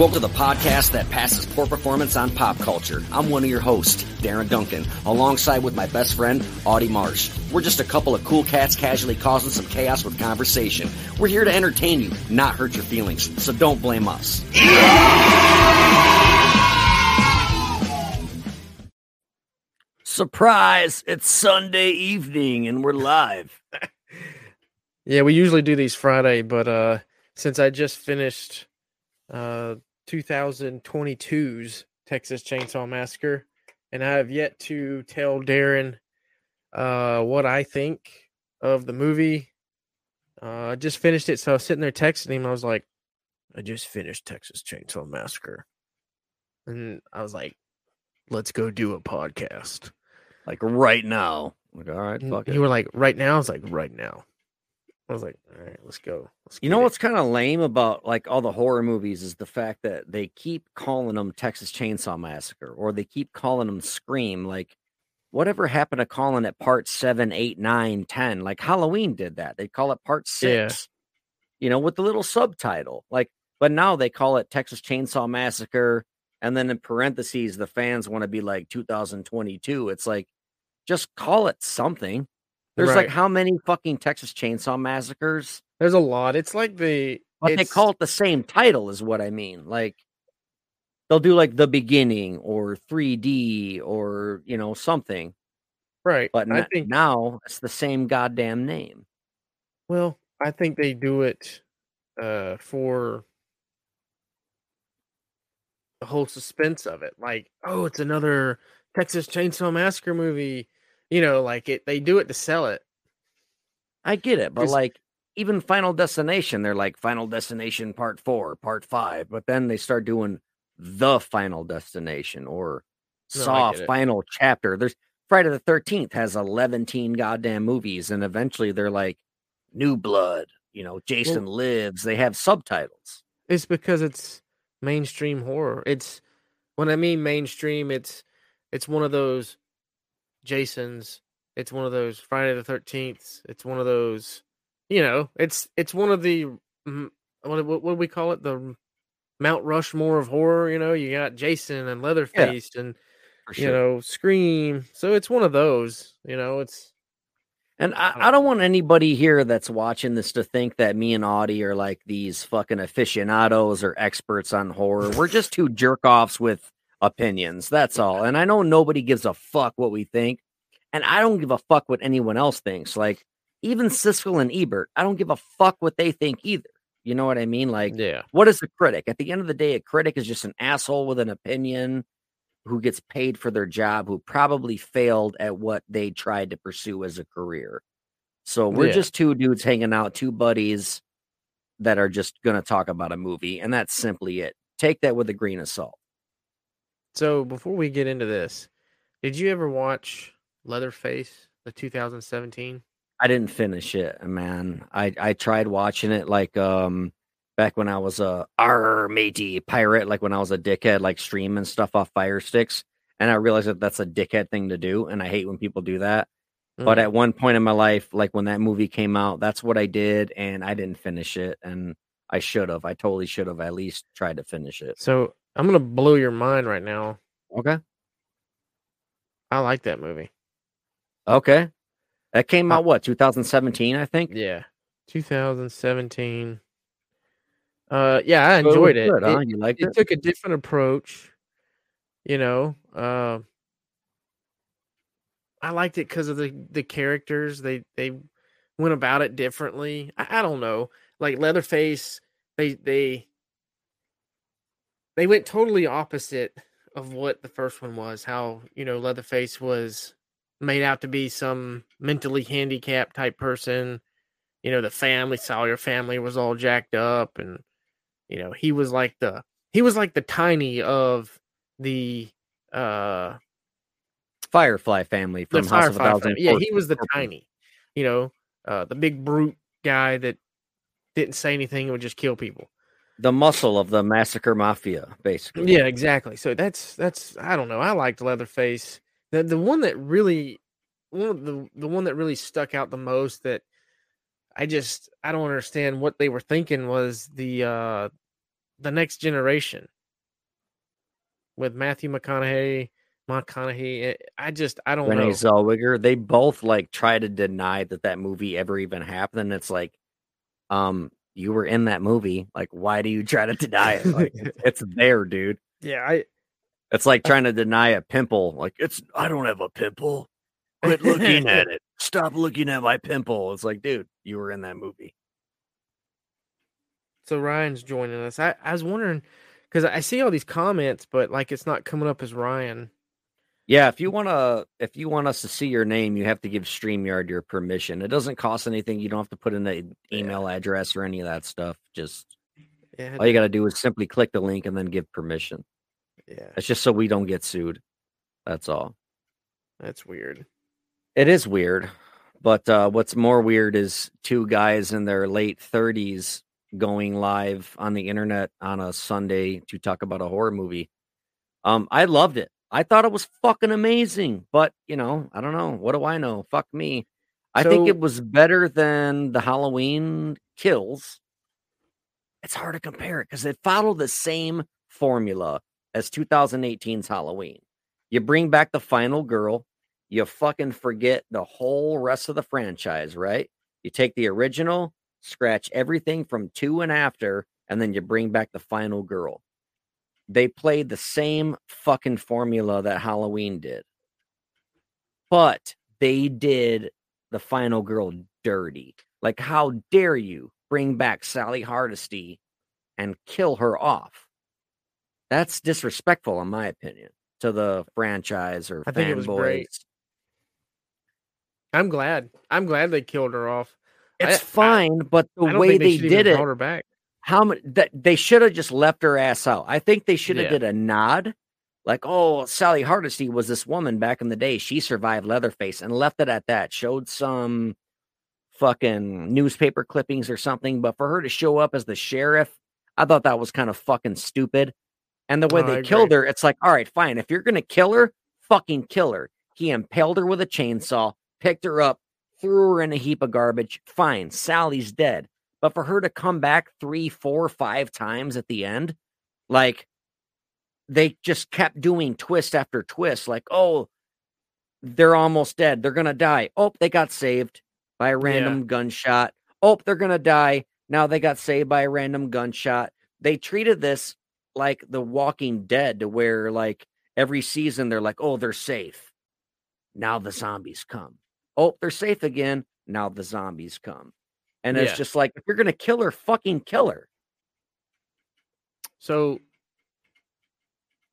Welcome to the podcast that passes poor performance on pop culture. I'm one of your hosts, Darin Duncan, alongside with my best friend, Audie Marsh. We're just a couple of cool cats casually causing some chaos with conversation. We're here to entertain you, not hurt your feelings, so don't blame us. Surprise! It's Sunday evening and we're live. Yeah, we usually do these Friday, but uh since I just finished uh 2022's Texas Chainsaw Massacre and I have yet to tell Darin uh what I think of the movie. Uh I just finished it, so I was sitting there texting him. I was like, I just finished Texas Chainsaw Massacre. And I was like, let's go do a podcast. Like right now. Like, all right, And fuck it. you were like, right now? I was like, right now. I was like, all right, let's go. Let's You know it." what's kind of lame about like all the horror movies is the fact that they keep calling them Texas Chainsaw Massacre or they keep calling them Scream. Like, whatever happened to calling it part seven, eight, nine, ten? Like Halloween did that. They call it part Yeah. six, you know, with the little subtitle. Like, but now they call it Texas Chainsaw Massacre. And then in parentheses, the fans want to be like 2022. It's like, just call it something. There's like how many fucking Texas Chainsaw Massacres? There's a lot. It's like the But they call it the same title, is what I mean. Like they'll do like the beginning or 3D or you know something. right. But I think now it's the same goddamn name. well, I think they do it uh for the whole suspense of it. Like, oh, it's another Texas Chainsaw Massacre movie. You know, like it they do it to sell it. I get it, but like even Final Destination, they're like Final Destination Part Four, Part Five, but then they start doing the Final Destination or No, Saw. Final Chapter. There's Friday the Thirteenth has 11 goddamn movies, and eventually they're like New Blood. You know, Jason Lives. They have subtitles. It's because it's mainstream horror. It's when I mean mainstream, it's it's one of those Jasons. It's one of those Friday the Thirteenth. It's one of those, you know. It's it's one of the what what, do we call it? The Mount Rushmore of horror. You know, you got Jason and Leatherface and For you know Scream. So it's one of those. You know, it's And I, I don't want anybody here that's watching this to think that me and Audie are like these fucking aficionados or experts on horror. We're just two jerk offs with opinions. That's all. And I know nobody gives a fuck what we think. And I don't give a fuck what anyone else thinks. Like even Siskel and Ebert, I don't give a fuck what they think either. You know what I mean? Like, yeah. what is a critic? At the end of the day, a critic is just an asshole with an opinion who gets paid for their job, who probably failed at what they tried to pursue as a career. So we're Yeah. just two dudes hanging out, two buddies that are just going to talk about a movie, and that's simply it. Take that with a grain of salt. So before we get into this, did you ever watch Leatherface, the 2017? I didn't finish it, man. I I tried watching it like um back when I was a R matey pirate, like when I was a dickhead, like streaming stuff off Fire Sticks, and I realized that that's a dickhead thing to do, and I hate when people do that. But Mm. at one point in my life, like when that movie came out, that's what I did, and I didn't finish it, and I should have. I totally should have at least tried to finish it. So I'm gonna blow your mind right now. Okay, I like that movie. okay, that came out what 2017, I think. Yeah, 2017. Uh, yeah, I was enjoyed it. good, huh? It, You liked it it? took a different approach. You know, uh, I liked it because of the the characters. They they went about it differently. I, I don't know, like Leatherface. They they they went totally opposite of what the first one was. How you know Leatherface was made out to be some mentally handicapped type person. You know, the family Sawyer family was all jacked up, and you know he was like the he was like the tiny of the uh Firefly family from House of a Thousand family. Yeah, he was the tiny, you know, uh the big brute guy that didn't say anything and would just kill people. The muscle of the massacre mafia, basically. Yeah, exactly. So that's that's I don't know. I liked Leatherface. The the one that really one of the the one that really stuck out the most that I just I don't understand what they were thinking was the uh the next generation with Matthew McConaughey. McConaughey. Eh, I just I don't Renee know. Zellweger. They both like try to deny that that movie ever even happened. It's like, um, you were in that movie. Like, why do you try to deny it? Like, it's, it's there, dude. Yeah, I It's like trying to deny a pimple. Like, it's I don't have a pimple. Quit looking at it. Stop looking at my pimple. It's like, dude, you were in that movie. so Ryan's joining us. I, I was wondering because I see all these comments, but like it's not coming up as Ryan. Yeah, if you wanna if you want us to see your name, you have to give StreamYard your permission. It doesn't cost anything. You don't have to put in the email address or any of that stuff. Just Yeah, all you gotta do is simply click the link and then give permission. yeah, It's just so we don't get sued. That's all. that's weird. It is weird. But uh, what's more weird is two guys in their late 30s going live on the internet on a Sunday to talk about a horror movie. Um, I loved it. I thought it was fucking amazing. But, you know, I don't know. What do I know? Fuck me. I think it was better than the Halloween kills. It's hard to compare it because it followed the same formula as 2018's Halloween. You bring back the final girl, you fucking forget the whole rest of the franchise, right? You take the original, scratch everything from two and after, and then you bring back the final girl. They played the same fucking formula that Halloween did, but they did the final girl dirty. Like, how dare you bring back Sally Hardesty and kill her off? That's disrespectful, in my opinion, to the franchise or I think it was great. fanboys. I'm glad. I'm glad they killed her off. I- It's I- fine, but the way they, did it, her back. How many that they should have just left her ass out. I think they should have Yeah. did a nod, like, "Oh, Sally Hardesty was this woman back in the day. She survived Leatherface," and left it at that. Showed some fucking newspaper clippings or something, but for her to show up as the sheriff, I thought that was kind of fucking stupid. And the way Oh, they I killed agree. her, it's like, all right, fine. If you're gonna kill her, fucking kill her. He impaled her with a chainsaw, picked her up, threw her in a heap of garbage. Fine, Sally's dead. But for her to come back three, four, five times at the end, like they just kept doing twist after twist, like, oh, they're almost dead. They're gonna die. Oh, they got saved by a random gunshot. Oh, they're gonna die. Now they got saved by a random gunshot. They treated this like the walking dead to where like every season they're like, oh, they're safe. Now the zombies come. Oh, they're safe again. Now the zombies come. And it's just like if you're gonna kill her, fucking kill her. So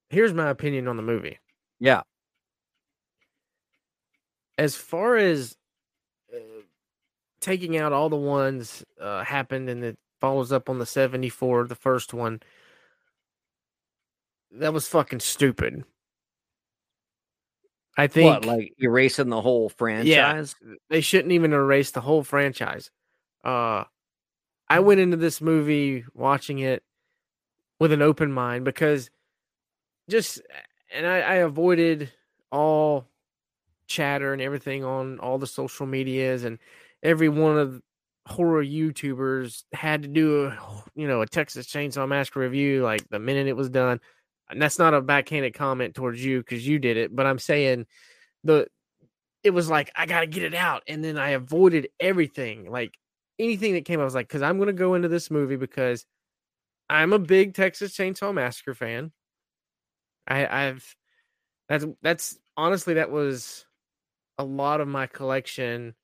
here's my opinion on the movie. Yeah. As far as uh, taking out all the ones uh, happened and it follows up on the 74, the first one, that was fucking stupid. I think What, like erasing the whole franchise? Yeah, they shouldn't even erase the whole franchise. Uh I went into this movie watching it with an open mind because just and I, I avoided all chatter and everything on all the social medias and every one of the horror YouTubers had to do a you know a Texas Chainsaw Massacre review like the minute it was done. And that's not a backhanded comment towards you because you did it, but I'm saying the it was like I gotta get it out, and then I avoided everything, like anything that came. I was like, because I'm gonna go into this movie because I'm a big Texas Chainsaw Massacre fan. I, I've that's that's honestly that was a lot of my collection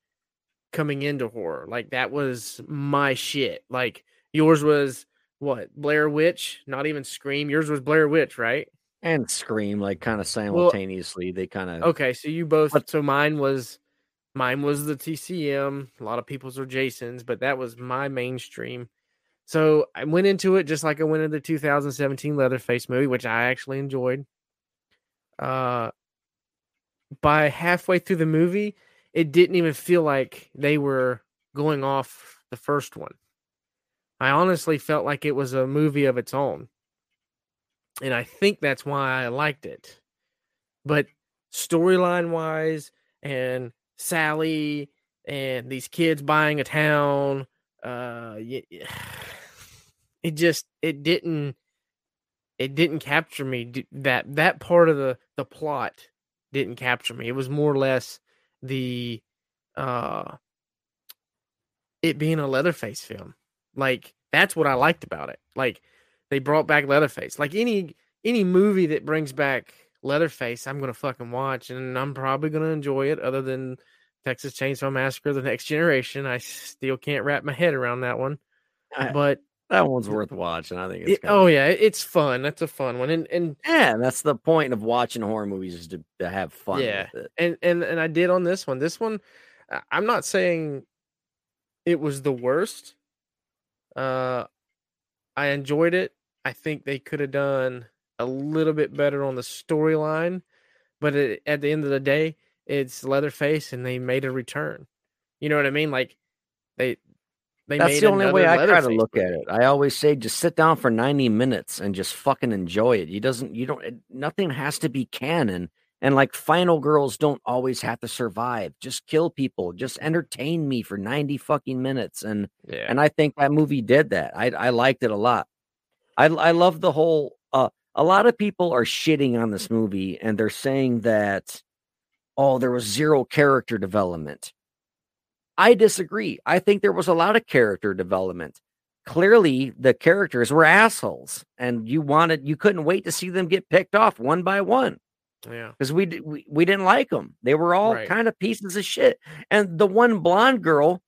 coming into horror. Like that was my shit. Like yours was what Blair Witch, not even Scream. Yours was Blair Witch, right? And Scream, like kind of simultaneously. they kind of Okay, so you both. So mine was, mine was the TCM. A lot of people's are Jason's, but that was my mainstream. So I went into it just like I went into the 2017 Leatherface movie, which I actually enjoyed. Uh, by halfway through the movie, it didn't even feel like they were going off the first one. I honestly felt like it was a movie of its own. And I think that's why I liked it. But storyline wise and Sally and these kids buying a town, uh it just it didn't it didn't capture me that that part of the the plot didn't capture me. It was more or less the uh it being a leatherface film. Like that's what i liked about it. Like they brought back leatherface. Like any any movie that brings back leatherface i'm gonna fucking watch and i'm probably gonna enjoy it other than texas chainsaw massacre the next generation i still can't wrap my head around that one but that one's worth watching. I think it's it, oh yeah, it's fun. That's a fun one, and and yeah, that's the point of watching horror movies is to, to have fun. Yeah, and and and I did on this one. This one, I'm not saying it was the worst. Uh, I enjoyed it. I think they could have done a little bit better on the storyline, but it, at the end of the day, it's Leatherface, and they made a return. You know what I mean? Like they they That's the only way I try to look movie. at it. I always say just sit down for 90 minutes and just fucking enjoy it. You doesn't you don't it, nothing has to be canon and like final girls don't always have to survive. Just kill people. Just entertain me for 90 fucking minutes and yeah. and I think that movie did that. I I liked it a lot. I I love the whole uh a lot of people are shitting on this movie and they're saying that oh there was zero character development I disagree. I think there was a lot of character development. Clearly, the characters were assholes, and you wanted you couldn't wait to see them get picked off one by one. Yeah, because we, we we didn't like them. They were all right. kind of pieces of shit. And the one blonde girl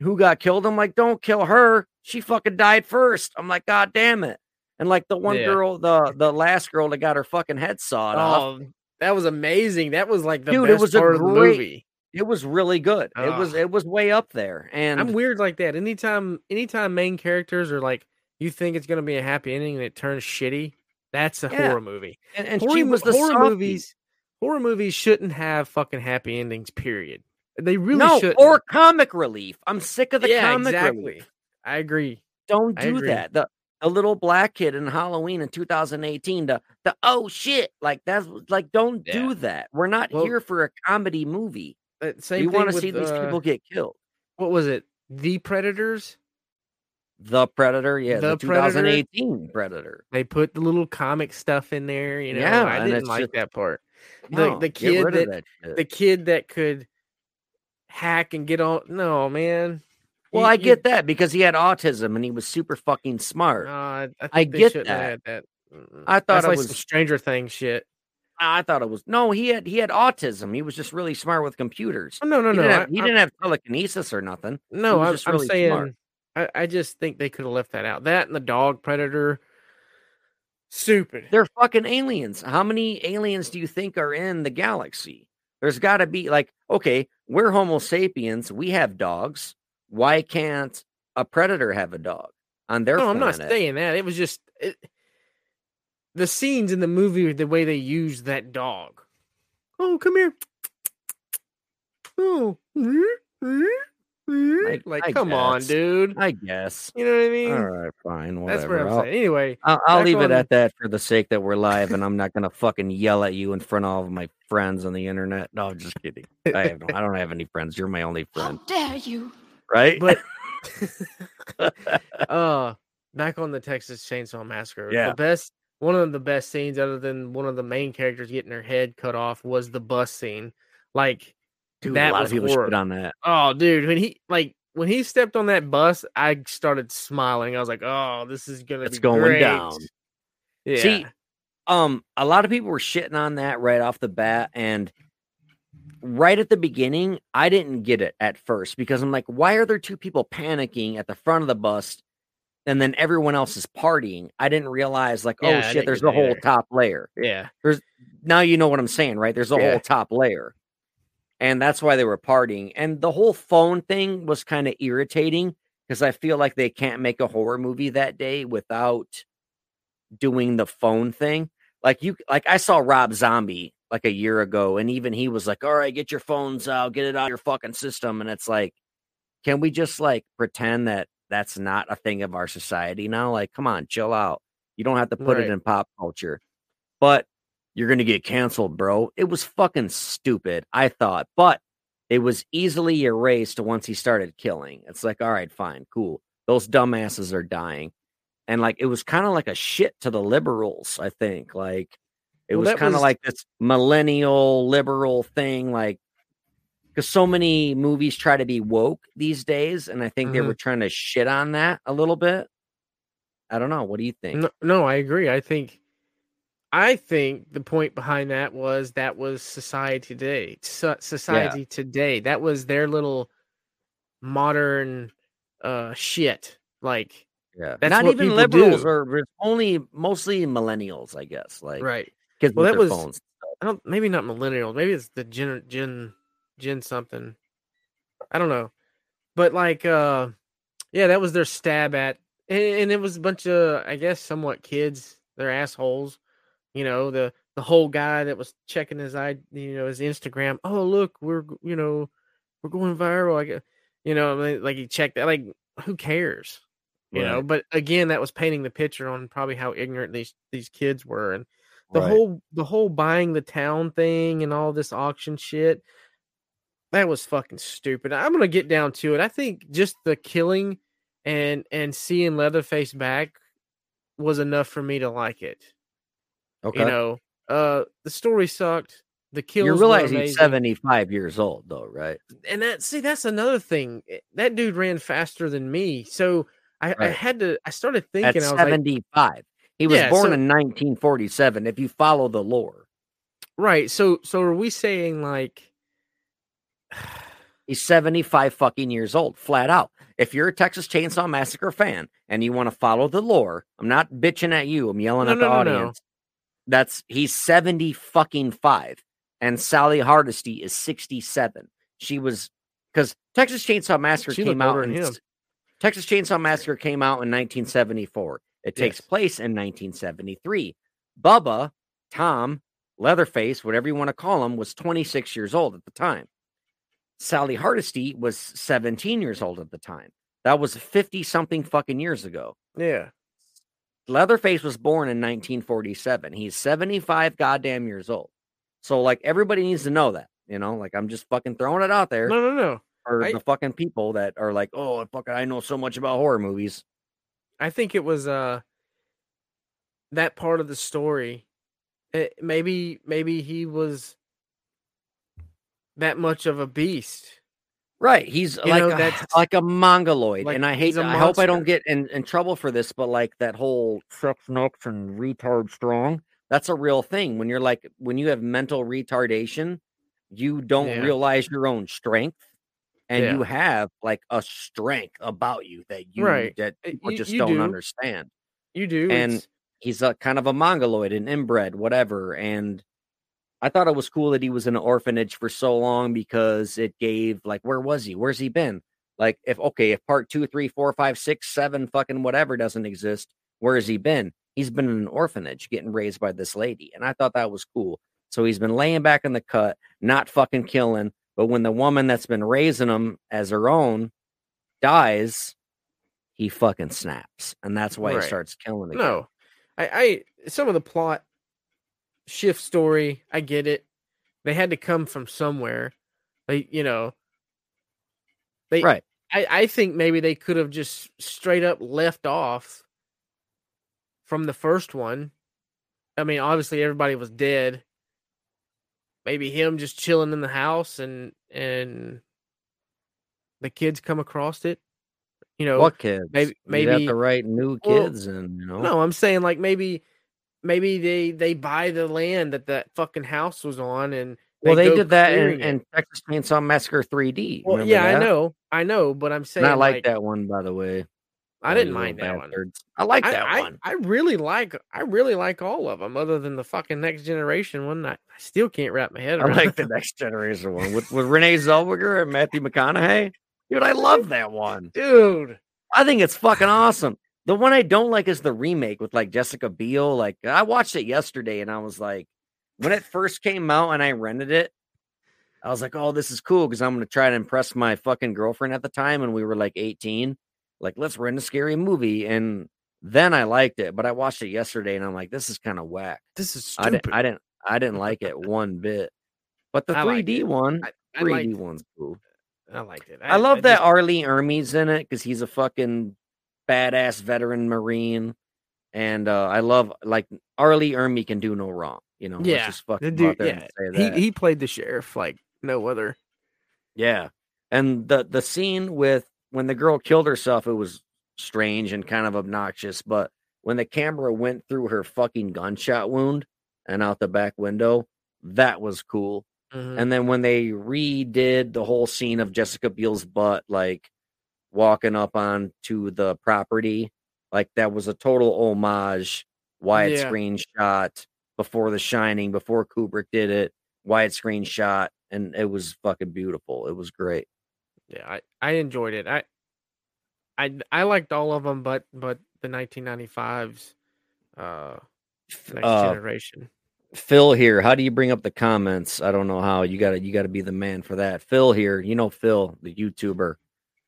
who got killed, I'm like, don't kill her. She fucking died first. I'm like, god damn it. And like the one yeah. girl, the the last girl that got her fucking head sawed oh, off. Um, That was amazing. That was like the Dude, it was a great, movie. It was really good. It was it was way up there. And I'm weird like that. Anytime anytime main characters are like you think it's gonna be a happy ending and it turns shitty, that's a yeah. horror movie. And, and horror, she was the horror movies. Horror movies shouldn't have fucking happy endings. Period. They really no, should. Or comic relief. I'm sick of the yeah, comic exactly. relief. I agree. Don't do agree. that. The a little black kid in Halloween in 2018. The the oh shit, like that's like don't yeah. do that. We're not well, here for a comedy movie. Uh, same we want to see these uh, people get killed. What was it? The Predators? The Predator, yeah, the, the 2018 Predator. Predator. They put the little comic stuff in there, you know. Yeah, I didn't like just, that part. The no, the kid that, that the kid that could hack and get on no man. Well, I get that because he had autism and he was super fucking smart. Uh, I, I get that. that. I thought That's it like was Stranger Things shit. I thought it was no. He had he had autism. He was just really smart with computers. Oh, no, no, he no. Didn't have, he I, didn't have telekinesis or nothing. No, I'm, just really saying. I, I just think they could have left that out. That and the dog predator. Stupid. They're fucking aliens. How many aliens do you think are in the galaxy? There's got to be like, okay, we're Homo sapiens. We have dogs. Why can't a predator have a dog on their? No, planet? I'm not saying that. It was just. It, the scenes in the movie, the way they use that dog. Oh, come here. Oh. Like, like I come guess. on, dude. I guess. You know what I mean? All right, fine. Whatever. That's what I'm I'll, saying. Anyway, I'll, I'll leave on... it at that for the sake that we're live, and I'm not gonna fucking yell at you in front of all of my friends on the internet. No, I'm just kidding. I have I don't have any friends. You're my only friend. How dare you? Right? But uh back on the Texas Chainsaw Massacre. Yeah. The best one of the best scenes other than one of the main characters getting her head cut off was the bus scene. Like dude, that a lot was of people shit on that. Oh, dude, when he like when he stepped on that bus, I started smiling. I was like, "Oh, this is gonna it's be going great. down." Yeah. See, um, a lot of people were shitting on that right off the bat, and right at the beginning, I didn't get it at first because I'm like, "Why are there two people panicking at the front of the bus and then everyone else is partying. I didn't realize like, oh, yeah, oh shit, there's the whole top layer. Yeah. There's now you know what I'm saying, right? There's a yeah. whole top layer. And that's why they were partying. And the whole phone thing was kind of irritating because I feel like they can't make a horror movie that day without doing the phone thing. Like you like I saw Rob Zombie like a year ago, and even he was like, All right, get your phones out, get it out of your fucking system. And it's like, can we just like pretend that that's not a thing of our society now. Like, come on, chill out. You don't have to put right. it in pop culture, but you're going to get canceled, bro. It was fucking stupid, I thought, but it was easily erased once he started killing. It's like, all right, fine, cool. Those dumbasses are dying. and like it was kind of like a shit to the liberals. I think like it Well, was kind of was- like this millennial liberal thing, like because so many movies try to be woke these days, and I think they Mhm. were trying to shit on that a little bit. I don't know. What do you think? No, no, I agree. I think, I think the point behind that was that was society today. So, society today. That was their little modern uh shit. Like Yeah, That's not even liberals do. or only mostly millennials, I guess. Like right. Kids Well, that was- phones. I don't. Maybe not millennials. Maybe it's the gen gen gen something. I don't know, but like, uh, yeah, that was their stab at, and, and it was a bunch of, I guess, somewhat kids. They're assholes. You know the the whole guy that was checking his i you know his Instagram. Oh look, we're you know we're going viral. I guess you know like he checked that. Like who cares? You know. But again, that was painting the picture on probably how ignorant these these kids were and the Right. whole the whole buying the town thing and all this auction shit that was fucking stupid i'm gonna get down to it i think just the killing and and seeing leatherface back was enough for me to like it okay. you know uh the story sucked the kills you were realize he's 75 years old, though, right? and that see that's another thing Eh, that dude ran faster than me so i, I had to i started At thinking i was like 75. He was Yeah, born so- in 1947, if you follow the lore. right so so are we saying like He's 75 fucking years old, flat out. If you're a Texas Chainsaw Massacre fan and you want to follow the lore, I'm not bitching at you. I'm yelling No, at the no, no, no. audience. That's he's 70 fucking five, and Sally Hardesty is 67. She was because Texas Chainsaw Massacre She came out in. Texas Chainsaw Massacre came out in 1974. It takes Yes. place in 1973. Bubba, Tom, Leatherface, whatever you want to call him, was 26 years old at the time. Sally Hardesty was 17 years old at the time. That was 50 something fucking years ago. yeah Leatherface was born in 1947. He's 75 goddamn years old. So, like, everybody needs to know that, you know, like, I'm just fucking throwing it out there no no no for I- the fucking people that are like, oh, fucking, I know so much about horror movies. I think it was uh that part of the story. eh, maybe maybe he was that much of a beast. Right. He's You like know, a, like a mongoloid. like, and I hate I hope I don't get in, in trouble for this, but like that whole sex nuts and retard strong, that's a real thing. When you're like when you have mental retardation, you don't Yeah. realize your own strength. And Yeah. you have like a strength about you that you Right. that Uh, people you- just you don't do. understand. You do. And it's- He's a kind of a mongoloid, an inbred, whatever. And I thought it was cool that he was in an orphanage for so long because it gave like where was he? Where's he been? Like if okay, if part two, three, four, five, six, seven, fucking whatever doesn't exist, where has he been? He's been in an orphanage getting raised by this lady, and I thought that was cool. So he's been laying back in the cut, not fucking killing. But when the woman that's been raising him as her own dies, he fucking snaps, and that's why Right. he starts killing. Again. no. I I some of the plot shift story, I get it. They had to come from somewhere. They, you know, they right? I, I think maybe they could have just straight up left off from the first one. I mean, obviously everybody was dead. Maybe him just chilling in the house and and the kids come across it. You know, What kids? maybe- have maybe- to write new well, kids, and you know, no, I'm saying like maybe maybe they they buy the land that that fucking house was on and well, they did that in, in Texas Chainsaw Massacre 3D. well, yeah, I know, I know, but I'm saying And I like, like, that one, by the way. I didn't mind that one. I like that I, one. I really like I really like all of them, other than the fucking next generation one. I, I still can't wrap my head I like the next generation one with, with Renee Zellweger and Matthew McConaughey. Dude, I love that one. dude. I think it's fucking awesome. The one I don't like is the remake with like Jessica Biel. Like I watched it yesterday and I was like, when it first came out and I rented it, I was like, oh, this is cool because I'm gonna try to impress my fucking girlfriend at the time and we were like 18. Like, let's rent a scary movie. And then I liked it, but I watched it yesterday and I'm like, this is kind of whack. This is I stupid. didn't I didn't I didn't like it one bit. But the I 3D it. one, I, I 3D liked, one's cool. I liked it. I, love that just- R. Lee Ermey's in it because he's a fucking badass veteran Marine. And uh, I love like R. Lee Ermey can do no wrong. You know, Yeah, just The fucking dude, yeah, and say he he played the sheriff like no other. Yeah. And the the scene with when the girl killed herself, it was strange and kind of obnoxious. But when the camera went through her fucking gunshot wound and out the back window, that was cool. Mhm. And then when they redid the whole scene of Jessica Biel's butt, like walking up onto the property, like that was a total homage, widescreen shot before The Shining, before Kubrick did it, widescreen shot, and it was fucking beautiful. It was great. Yeah, I, I enjoyed it. I I I liked all of them, but but the 1995s, uh, next Uh, generation. Phil here, how do you bring up the comments? I don't know how. You gotta you gotta be the man for that. Phil here, you know Phil, the YouTuber.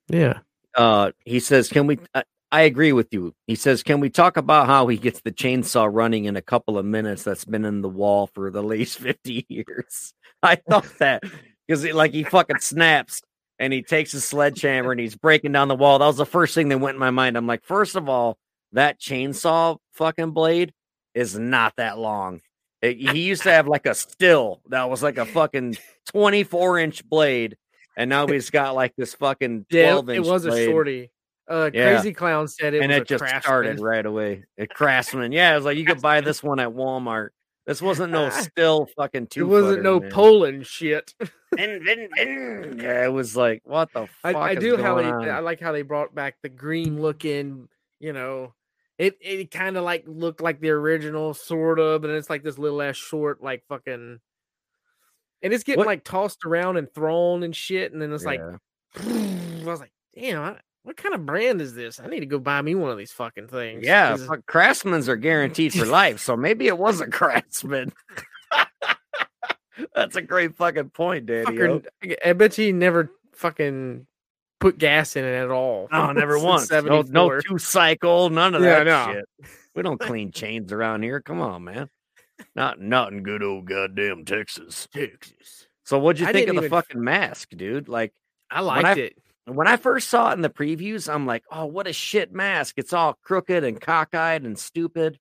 Yeah, uh he says can we I, I agree with you he says can we talk about how he gets the chainsaw running in a couple of minutes that's been in the wall for the least 50 years i thought that because like he fucking snaps and he takes his sledgehammer and he's breaking down the wall that was the first thing that went in my mind i'm like first of all that chainsaw fucking blade is not that long It- he used to have like a Stihl that was like a fucking 24 inch blade and now he's got like this fucking 12 yeah. inch It, it was a blade, shorty. Uh, Yeah. Crazy Clown said it and it a just Craftsman. started right away at craftsman yeah it was like you could buy this one at walmart this wasn't no uh, Stihl fucking two It wasn't no Poulan shit. yeah it was like what the I, fuck I do how they on? I like how they brought back the green looking, you know. It it kind of like looked like the original sort of, and it's like this little ass short like fucking and it's getting What- like tossed around and thrown and shit, and then it's like I was like, damn, I, what kind of brand is this? I need to go buy me one of these fucking things. Yeah, fuck, craftsmans are guaranteed for life, so maybe it was a craftsman. That's a great fucking point, Daddy. fucker- I bet you never fucking put gas in it at all. No, never once. No, no two cycle, none of Yeah, that no. shit. We don't clean chains around here. Come on, man. Not not in good old goddamn Texas. Texas. So what'd you I think of the even- fucking mask, dude? Like I liked I- it. When I first saw it in the previews, I'm like, oh, what a shit mask. It's all crooked and cockeyed and stupid.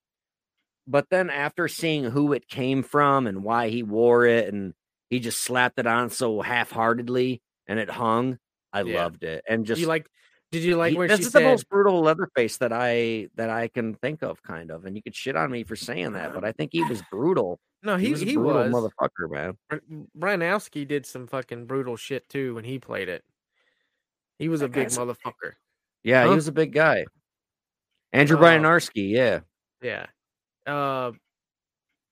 But then after seeing who it came from and why he wore it, and he just slapped it on so half heartedly and it hung, I Yeah. loved it. And just you like? Did you like he- when this she is said? the most brutal Leatherface that I that I can think of, kind of. And you could shit on me for saying that, but I think he was brutal. no, He, he was a he brutal was. motherfucker, man. Br- Branowski did some fucking brutal shit too when he played it. He was a big motherfucker. Yeah, he was a big guy. Andrew Uh, Bryniarski, yeah. Yeah. Uh,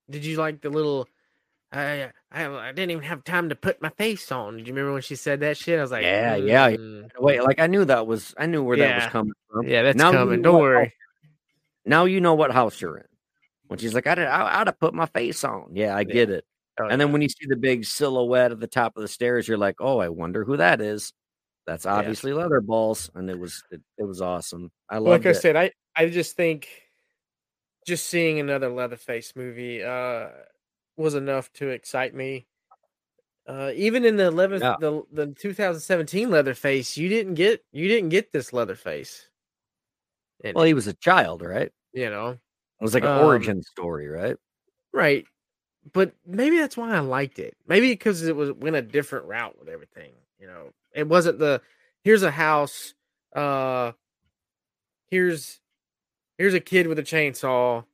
did you like the little? I, I I didn't even have time to put my face on. Did you remember when she said that shit? I was like, Yeah, yeah. "Mm, Wait, like I knew that was I knew where that was coming from. yeah, that's Now coming. Don't worry. house- Now you know what house you're in. When she's like, I did, I, I'd have put my face on. Yeah, I get it. Oh, and then when you see the big silhouette at the top of the stairs, you're like, oh, I wonder who that is. That's obviously leather balls, and it was it, it was awesome. I love like I it. said, I I just think just seeing another Leatherface movie uh was enough to excite me. Uh, even in the 11th, Yeah. the the 2017 Leatherface, you didn't get you didn't get this Leatherface. in well, he was a child, right? You know, it was like an Um, origin story, right? right? But maybe that's why I liked it. Maybe because it was went a different route with everything. You know, it wasn't the here's a house, uh, here's here's a kid with a chainsaw.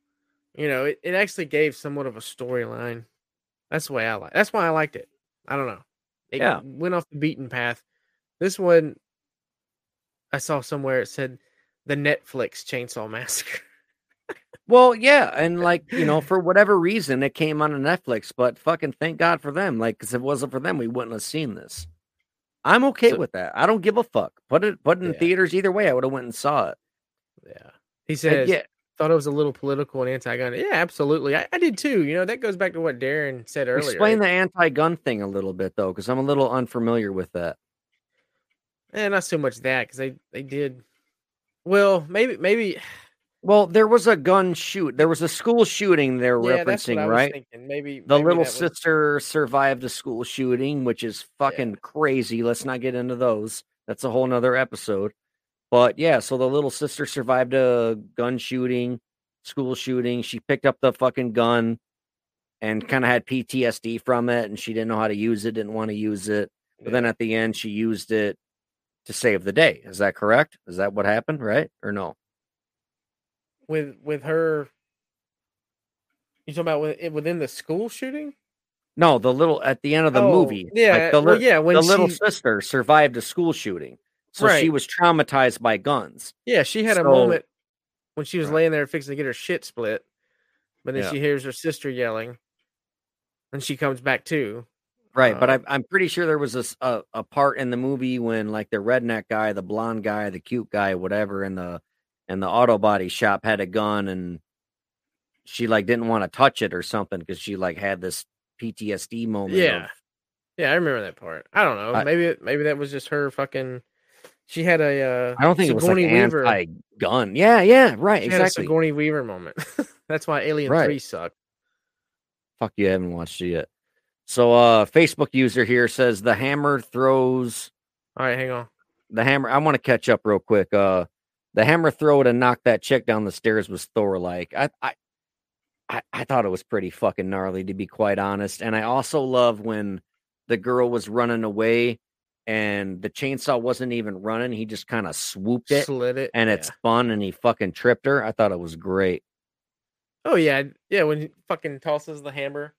You know, it, it actually gave somewhat of a storyline. That's the way I like. That's why I liked it. I don't know. It Yeah. went off the beaten path. This one, I saw somewhere it said the Netflix Chainsaw Massacre. Well, yeah, and like you know, for whatever reason, it came on a Netflix. But fucking thank God for them. Like, because if it wasn't for them, we wouldn't have seen this. I'm okay So- with that. I don't give a fuck. Put it put it in Yeah. theaters either way. I would have went and saw it. Yeah, he And says. yeah, thought it was a little political and anti-gun. Yeah, absolutely. I, I did too. You know, that goes back to what Darin said earlier. explain right? the anti-gun thing a little bit though, because I'm a little unfamiliar with that. Eh, not so much that because they they did. Well, maybe maybe Well, there was a gun shoot. There was a school shooting they're yeah. That's what referencing, I was right? thinking. Maybe The maybe little was- sister survived a school shooting, which is fucking crazy. Let's not get into those. That's a whole nother episode. But yeah, so the little sister survived a gun shooting, school shooting. She picked up the fucking gun and kind of had PTSD from it, and she didn't know how to use it, didn't want to use it. But then at the end, she used it to save the day. Is that correct? Is that what happened, right? Or no? With with her. You talking about with, within the school shooting? No, the little at the end of the Oh, movie. yeah, like the, well, yeah, when the little sister survived a school shooting. So she was traumatized by guns. Yeah, she had a moment when she was Right. laying there fixing to get her shit split, but then Yeah. she hears her sister yelling, and she comes back too. Right, but um, I, I'm pretty sure there was a a part in the movie when like the redneck guy, the blonde guy, the cute guy, whatever, in the in the auto body shop had a gun, and she like didn't want to touch it or something because she like had this PTSD moment. Yeah. of- Yeah, I remember that part. I don't know. I- maybe maybe that was just her fucking. She had a. Uh, I don't think it was like Weaver. anti-gun. Yeah, yeah, right, She exactly. Sigourney Weaver moment. That's why Alien Right. Three sucked. Fuck you, I haven't watched it yet. So, uh, Facebook user here says the hammer throws All right, hang on. the hammer. I want to catch up real quick. Uh, the hammer throw to knock that chick down the stairs was Thor like. I, I, I, I thought it was pretty fucking gnarly to be quite honest. And I also love when the girl was running away and the chainsaw wasn't even running. He just kind of swooped it Slid it, and yeah. it spun and he fucking tripped her. I thought it was great. Oh yeah, yeah. When he fucking tosses the hammer,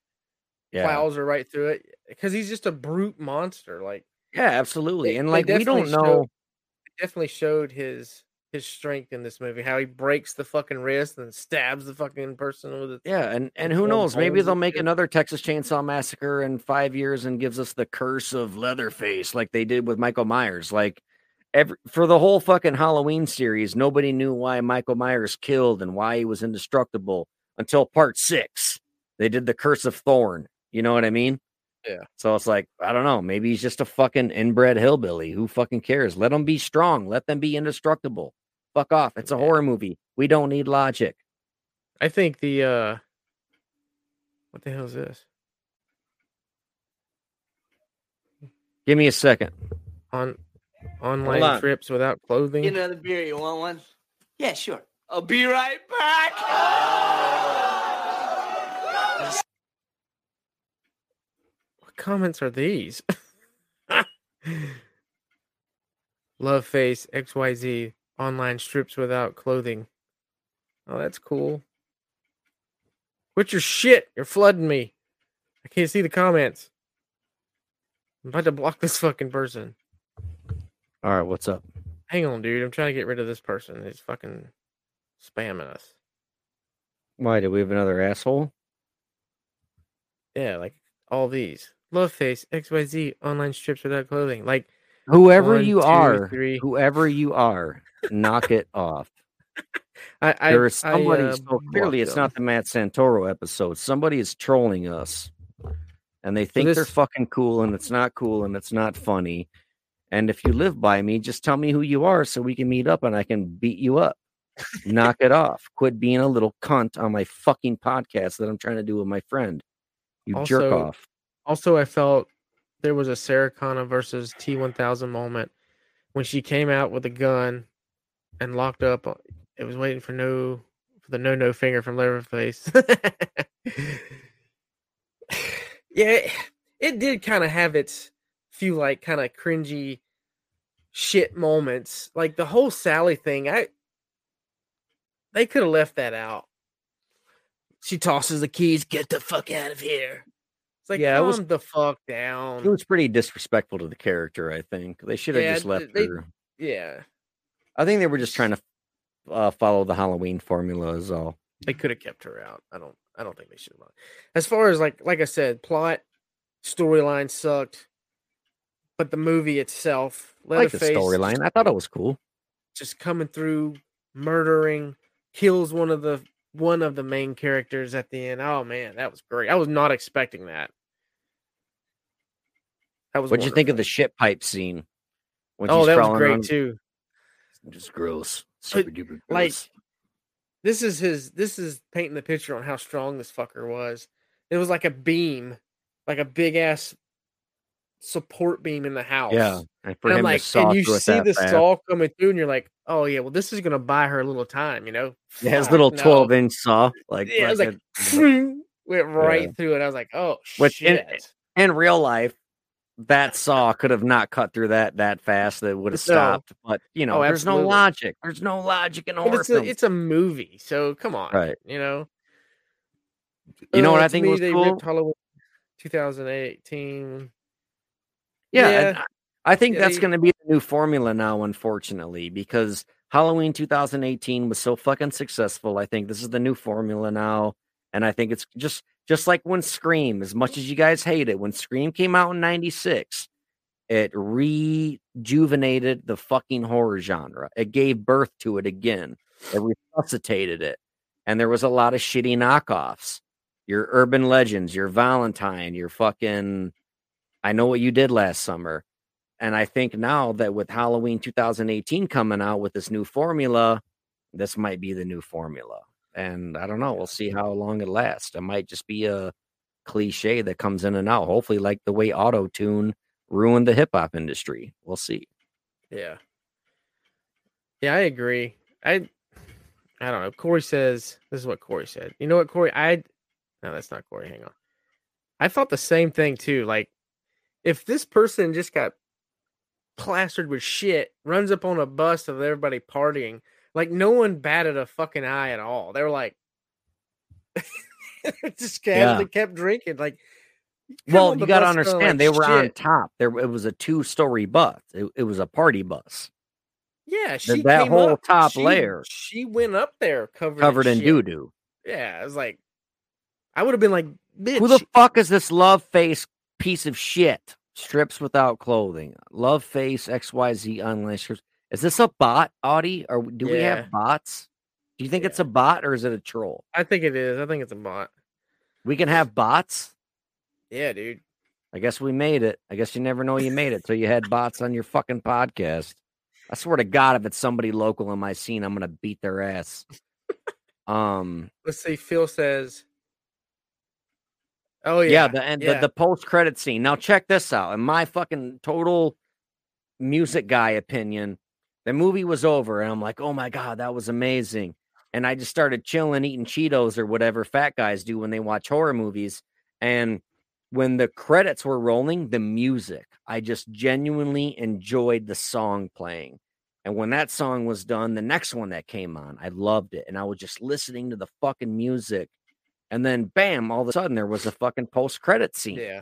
Yeah. plows her right through it because he's just a brute monster. Like Yeah, absolutely. They- and like we don't know. showed- definitely showed his his strength in this movie. How he breaks the fucking wrist and stabs the fucking person with it. Yeah, and and who knows? Maybe they'll make another Texas Chainsaw Massacre in five years and gives us the curse of Leatherface, like they did with Michael Myers. Like every for the whole fucking Halloween series, nobody knew why Michael Myers killed and why he was indestructible until part six. They did the Curse of Thorn. You know what I mean? Yeah. So it's like I don't know. Maybe he's just a fucking inbred hillbilly. Who fucking cares? Let them be strong. Let them be indestructible. Fuck off. It's a horror movie. We don't need logic. I think the uh what the hell is this? Give me a second. On online on. trips without clothing. Get another beer. You want one? Yeah, sure. I'll be right back. What comments are these? Love face XYZ online strips without clothing. Oh, that's cool. Quit your shit. You're flooding me. I can't see the comments. I'm about to block this fucking person. All right, what's up? Hang on, dude. I'm trying to get rid of this person. He's fucking spamming us. Why do we have another asshole? Yeah, like all these. Love face XYZ online strips without clothing. Like Whoever One, you two, are, three. whoever you are, knock it off. I, I There is I, somebody. uh, so clearly, it's not the Matt Santoro episode. Somebody is trolling us, and they think they're fucking cool, and it's not cool, and it's not funny. And if you live by me, just tell me who you are, so we can meet up, and I can beat you up. knock it off. Quit being a little cunt on my fucking podcast that I'm trying to do with my friend. You jerk off. Also, I felt there was a Sarah Connor versus T1000 moment when she came out with a gun and locked up. uh, It was waiting for no for the no no finger from Leatherface. yeah, it, it did kind of have its few like kind of cringy shit moments. Like the whole Sally thing, I they could have left that out. She tosses the keys, get the fuck out of here. It's like, Yeah, it calm was- the fuck down. It was pretty disrespectful to the character. I think they should have Yeah, just left they- her. yeah, I think they were just trying to uh, follow the Halloween formula. Is all. they could have kept her out. I don't. I don't think they should have. As far as like, like I said, plot, storyline sucked, but the movie itself, I like the storyline. I thought it was cool. just coming through, murdering, kills one of the one of the main characters at the end. Oh man, that was great. I was not expecting that. That was. What'd you think of the shit pipe scene? Oh, that was great around? too. Just gross. Super duper like, gross. this is his this is painting the picture on how strong this fucker was it was like a beam like a big ass support beam in the house yeah, and for and I'm him like and you see the fast. saw coming through and you're like oh yeah, well this is gonna buy her a little time, you know. Has Fuck, little. 12 inch saw. Like, Yeah, it was like went right Yeah. through it. I was like, oh Which in- shit. in real life, that saw could have not cut through that that fast. That would have No. stopped. But you know, Oh, there's no logic. There's no logic in horror it's a, it's a movie, so come on, Right. You know. You know what Uh, I think me, was they cool? ripped Halloween 2018. Yeah, Yeah. I think Yeah, that's they- going to be the new formula now, unfortunately, because Halloween 2018 was so fucking successful. I think this is the new formula now, and I think it's just just like when Scream, as much as you guys hate it, when Scream came out in '96, it rejuvenated the fucking horror genre. It gave birth to it again. It resuscitated it, and there was a lot of shitty knockoffs. Your urban legends, your Valentine, your fucking I know what you did last summer. And I think now that with Halloween 2018 coming out with this new formula, this might be the new formula. And I don't know. We'll see how long it lasts. It might just be a cliche that comes in and out. Hopefully, like the way auto tune ruined the hip hop industry. We'll see. Yeah. Yeah, I agree. I I don't know. Corey says this is what Corey said. You know what, Corey? I no, that's not Corey. Hang on. I thought the same thing too. Like, if this person just got plastered with shit, runs up on a bus of everybody partying, like no one batted a fucking eye at all. They were like, just casually kept drinking. Like, Well, you got to understand, like they were on top. There, it was a two story bus. It, it was a party bus Yeah, she that came whole up, top she- layer. She went up there covered covered in shit. doo doo. Yeah, I was like, I would have been like, bitch. Who the fuck is this love face piece of shit? Strips without clothing. Love face XYZ online strips. Is this a bot, Audie? Or do we have bots? Do you think it's a bot or is it a troll? I think it is. I think it's a bot. We can have bots. Yeah, dude. I guess we made it. I guess you never know you made it till you had bots on your fucking podcast. I swear to God, if it's somebody local in my scene, I'm gonna beat their ass. Um, Let's see. Phil says, "Oh yeah, yeah, the and yeah. the, the post credit scene. Now check this out. In my fucking total music guy opinion, the movie was over, and I'm like, oh my god, that was amazing. And I just started chilling, eating Cheetos or whatever fat guys do when they watch horror movies. And when the credits were rolling, the music, I just genuinely enjoyed the song playing. And when that song was done, the next one that came on, I loved it. And I was just listening to the fucking music. And then bam, all of a sudden there was a fucking post credit scene. yeah."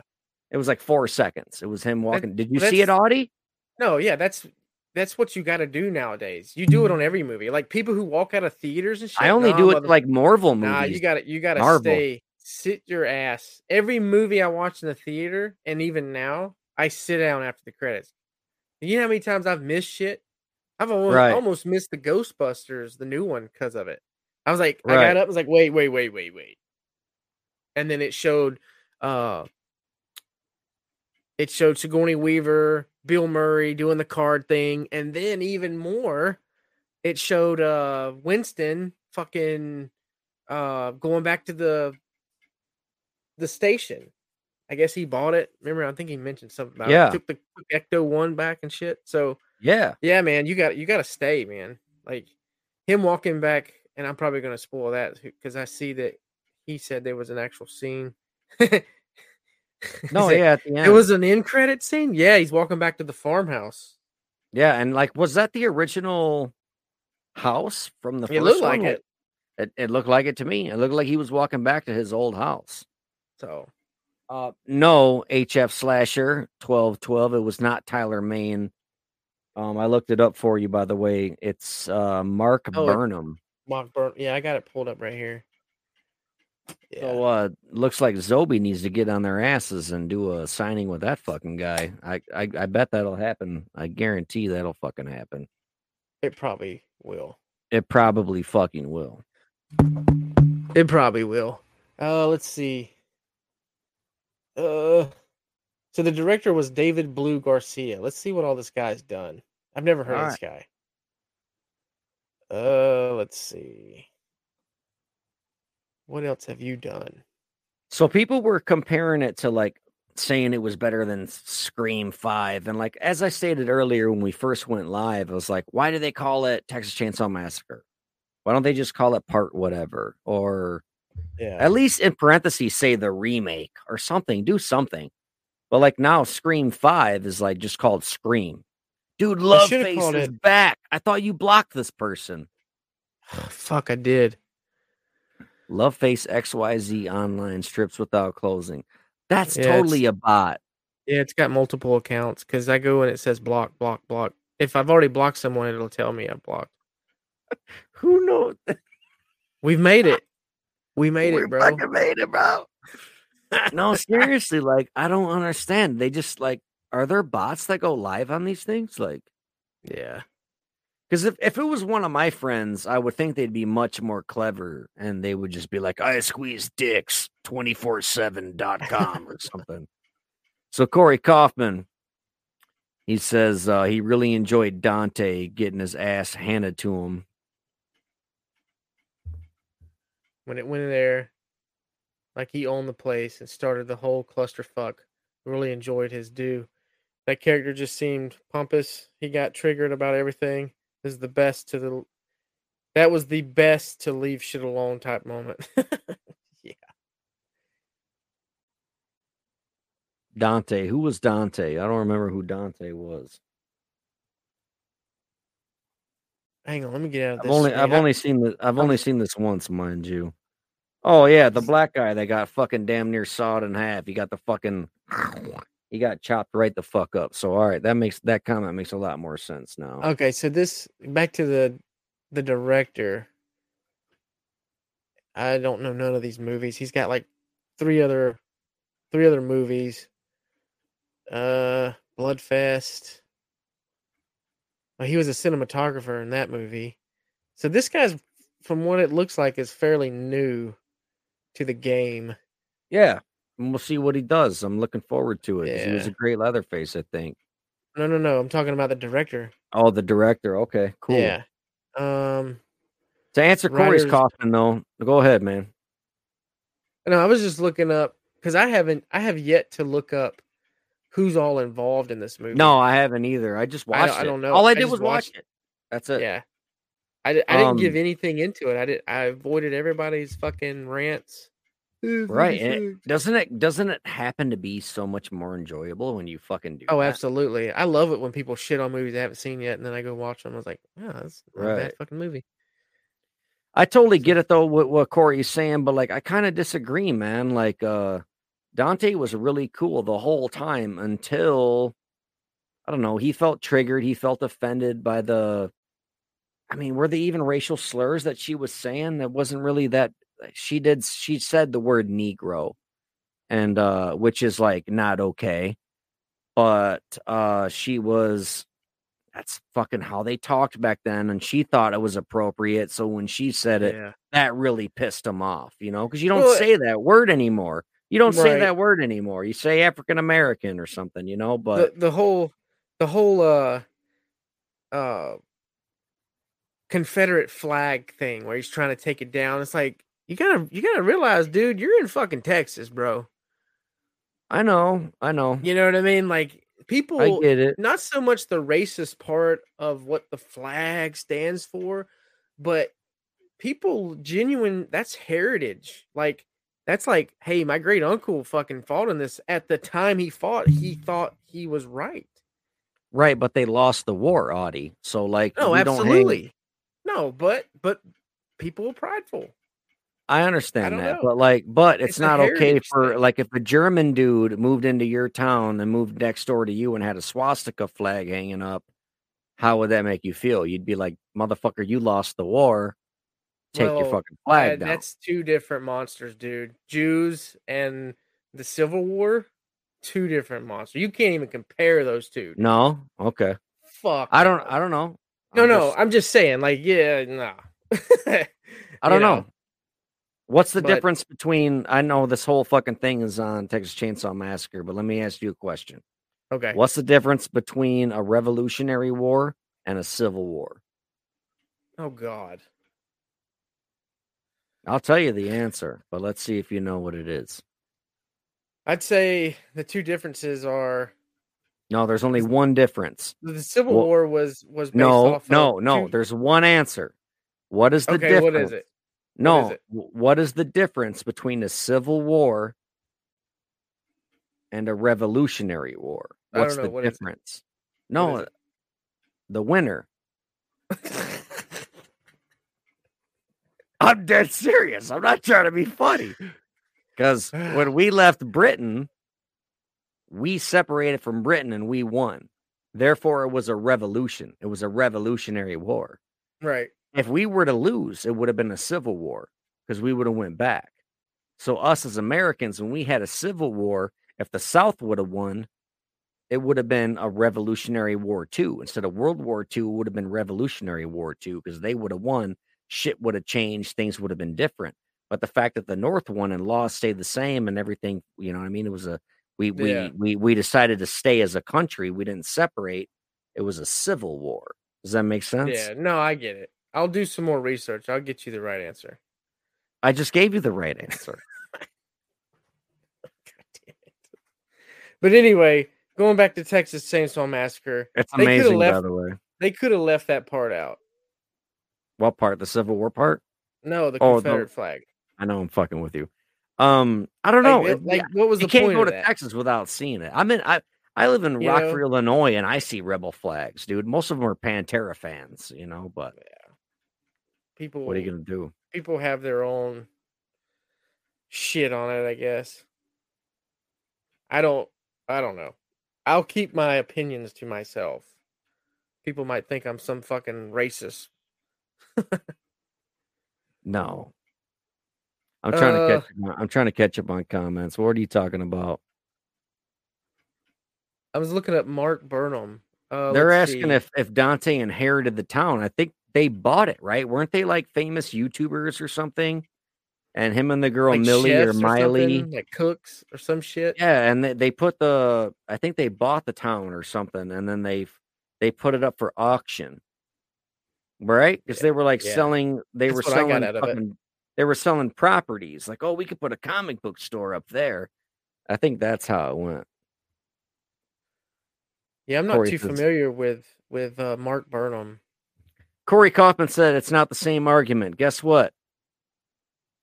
It was like four seconds. It was him walking. Did you see it, Audie? No, yeah, that's that's what you got to do nowadays. You do it on mm-hmm. every movie. Like people who walk out of theaters and shit. I only nah, do it mother- like Marvel movies. Nah, you got to you got to stay sit your ass. Every movie I watch in the theater, and even now, I sit down after the credits. You know how many times I've missed shit? I've almost, Right. almost missed the Ghostbusters, the new one, because of it. I was like, I got up, I was like, wait, wait, wait, wait, wait, and then it showed, uh, it showed Sigourney Weaver, Bill Murray doing the card thing, and then even more, it showed uh Winston fucking uh going back to the the station. I guess he bought it. Remember, I think he mentioned something about Yeah. it. Took the Ecto one back and shit. So yeah. yeah, man, you got you got to stay, man. Like him walking back, and I'm probably gonna spoil that because I see that he said there was an actual scene. No, yeah, at the end. it was an end credit scene. Yeah, he's walking back to the farmhouse. yeah, and like, was that the original house from the It first looked like one? it. it. It looked like it to me. It looked like he was walking back to his old house. So Uh, no, HF slasher twelve twelve. It was not Tyler Mane. Um, I looked it up for you, by the way. It's uh Mark Oh, Burnham. Mark Burn. Yeah, I got it pulled up right here. Yeah. So uh looks like Zobi needs to get on their asses and do a signing with that fucking guy. I I, I bet that'll happen. I guarantee that'll fucking happen. It probably will. It probably fucking will. It probably will. Uh, let's see. Uh, so the director was David Blue Garcia. Let's see what all this guy's done. I've never heard of this guy. Uh, let's see. What else have you done? So people were comparing it to like saying it was better than Scream 5. And like as I stated earlier when we first went live, I was like, why do they call it Texas Chainsaw Massacre? Why don't they just call it part whatever? Or Yeah. at least in parentheses say the remake or something. Do something. But like now Scream 5 is like just called Scream. Dude, Love Face is it- back. I thought you blocked this person. Fuck, I did. Love Face XYZ online strips without closing. That's Yeah, totally a bot. Yeah, it's got multiple accounts because I go and it says block, block, block. If I've already blocked someone, it'll tell me I've blocked. Who knows? We've made it. We made We it, bro. fucking made it, bro. no, seriously, like I don't understand. They just like are there bots that go live on these things? Like, Yeah. Because if, if it was one of my friends, I would think they'd be much more clever and they would just be like, I squeeze dicks 247.com or something. So Corey Kaufman, he says uh, he really enjoyed Dante getting his ass handed to him. When it went in there, like he owned the place and started the whole clusterfuck. Really enjoyed his due. That character just seemed pompous. He got triggered about everything. Is the best to the. That was the best to leave shit alone type moment. Yeah. Dante, who was Dante? I don't remember who Dante was. Hang on, let me get out of I've this. only. I've I- only seen this I've only seen this once, mind you. Oh yeah, the black guy that got fucking damn near sawed in half. He got the fucking he got chopped right the fuck up. So all right, that makes that comment makes a lot more sense now. Okay, so this back to the the director. I don't know none of these movies. He's got like three other three other movies. Uh Bloodfest. Well, he was a cinematographer in that movie. So this guy's from what it looks like is fairly new to the game. Yeah. And we'll see what he does. I'm looking forward to it. 'cause He was a great Leatherface, I think. No, no, no. I'm talking about the director. Oh, the director. Okay, cool. Yeah. Um To answer Corey's coffin, though, go ahead, man. No, I was just looking up because I haven't. I have yet to look up who's all involved in this movie. No, I haven't either. I just watched don't- I don't know. All I I did just was watch watched- it. That's it. yeah, I, I didn't give Um, anything into it. I did. I avoided everybody's fucking rants. Right. it- doesn't it doesn't it happen to be so much more enjoyable when you fucking do Oh, that? absolutely. I love it when people shit on movies i haven't seen yet, and then I go watch them. I was like, yeah, that's not a bad fucking movie. I totally get it though what, what Corey's saying, but like I kind of disagree, man. Like uh Dante was really cool the whole time until I don't know, he felt triggered, he felt offended by the I mean, were they even racial slurs that she was saying that wasn't really that she did she said the word negro and uh which is like not okay. But uh she was that's fucking how they talked back then and she thought it was appropriate so when she said it Yeah. that really pissed him off, you know, because you don't Well, say that word anymore. You don't say that word anymore. You say African American or something, you know. But the the whole the whole uh uh Confederate flag thing where he's trying to take it down. It's like you gotta you gotta realize, dude, you're in fucking Texas, bro. I know, I know, You know what I mean? Like people I get it. not so much the racist part of what the flag stands for, but people genuine that's heritage. Like that's like, hey, my great uncle fucking fought in this. At the time he fought, he thought he was right. Right, but they lost the war, Audie. So like, No, we don't hang- absolutely. No, but but people are prideful. I understand don't that, know. but like, but it's, It's not okay for thing. like if a German dude moved into your town and moved next door to you and had a swastika flag hanging up. How would that make you feel? You'd be like, motherfucker, you lost the war. Take your fucking flag down. that's two different monsters, dude. Jews and the Civil War, two different monsters. You can't even compare those two. dude. No, okay. Fuck. I don't. I don't know. No, I'm no. just- I'm just saying, like, yeah, no. I don't know. know, What's the but- difference between? I know this whole fucking thing is on Texas Chainsaw Massacre, but let me ask you a question. Okay. What's the difference between a Revolutionary War and a Civil War? Oh God. I'll tell you the answer, but let's see if you know what it is. I'd say the two differences are No, there's only one difference. the Civil Well, War was was based No, off no, of no. There's one answer. What is the okay, difference? what is it? No, is it? w- what is the difference between a civil war and a revolutionary war? I don't What's know. the What is difference? No, the winner. I'm dead serious. I'm not trying to be funny. Because when we left Britain, we separated from Britain and we won. Therefore, it was a revolution. It was a revolutionary war. right. If we were to lose, it would have been a civil war because we would have went back. So us as Americans, when we had a civil war, if the South would have won, it would have been a revolutionary war too. Instead of World War II, it would have been Revolutionary War two because they would have won. Shit would have changed. Things would have been different. But the fact that the North won and laws stayed the same and everything, you know what I mean? It was a we we Yeah. we we decided to stay as a country. We didn't separate. It was a civil war. Does that make sense? Yeah, no, I get it. I'll do some more research. I'll get you the right answer. I just gave you the right answer. But anyway, going back to Texas Chainsaw Massacre, It's amazing, by left- the way. they could have left that part out. What part? The Civil War part? No, the Oh, the- Confederate flag. I know I'm fucking with you. Um, I don't Like, know. like, yeah, what was you the can't point go of to that? Texas without seeing it. I mean, I I live in You know? Rockford, Illinois, and I see rebel flags, dude. Most of them are Pantera fans, you know. But People, what are you gonna do? people have their own shit on it. I guess. I don't. I don't know. I'll keep my opinions to myself. People might think I'm some fucking racist. No. I'm trying Uh, to catch. up on- I'm trying to catch up on comments. What are you talking about? I was looking at Mark Burnham. Uh, They're asking see. if if Dante inherited the town. I think they bought it, right? Weren't they like famous YouTubers or something? And him and the girl like Millie or Miley. something, like cooks or some shit. Yeah, and they, they put the I think they bought the town or something, and then they they put it up for auction, right? Because they were like yeah. selling, they That's were what I got selling, out of it. fucking, they were selling properties. Like, oh, we could put a comic book store up there. I think that's how it went. Yeah, I'm not Corey too says- familiar with with uh, Mark Burnham. Corey Kaufman said it's not the same argument. Guess what?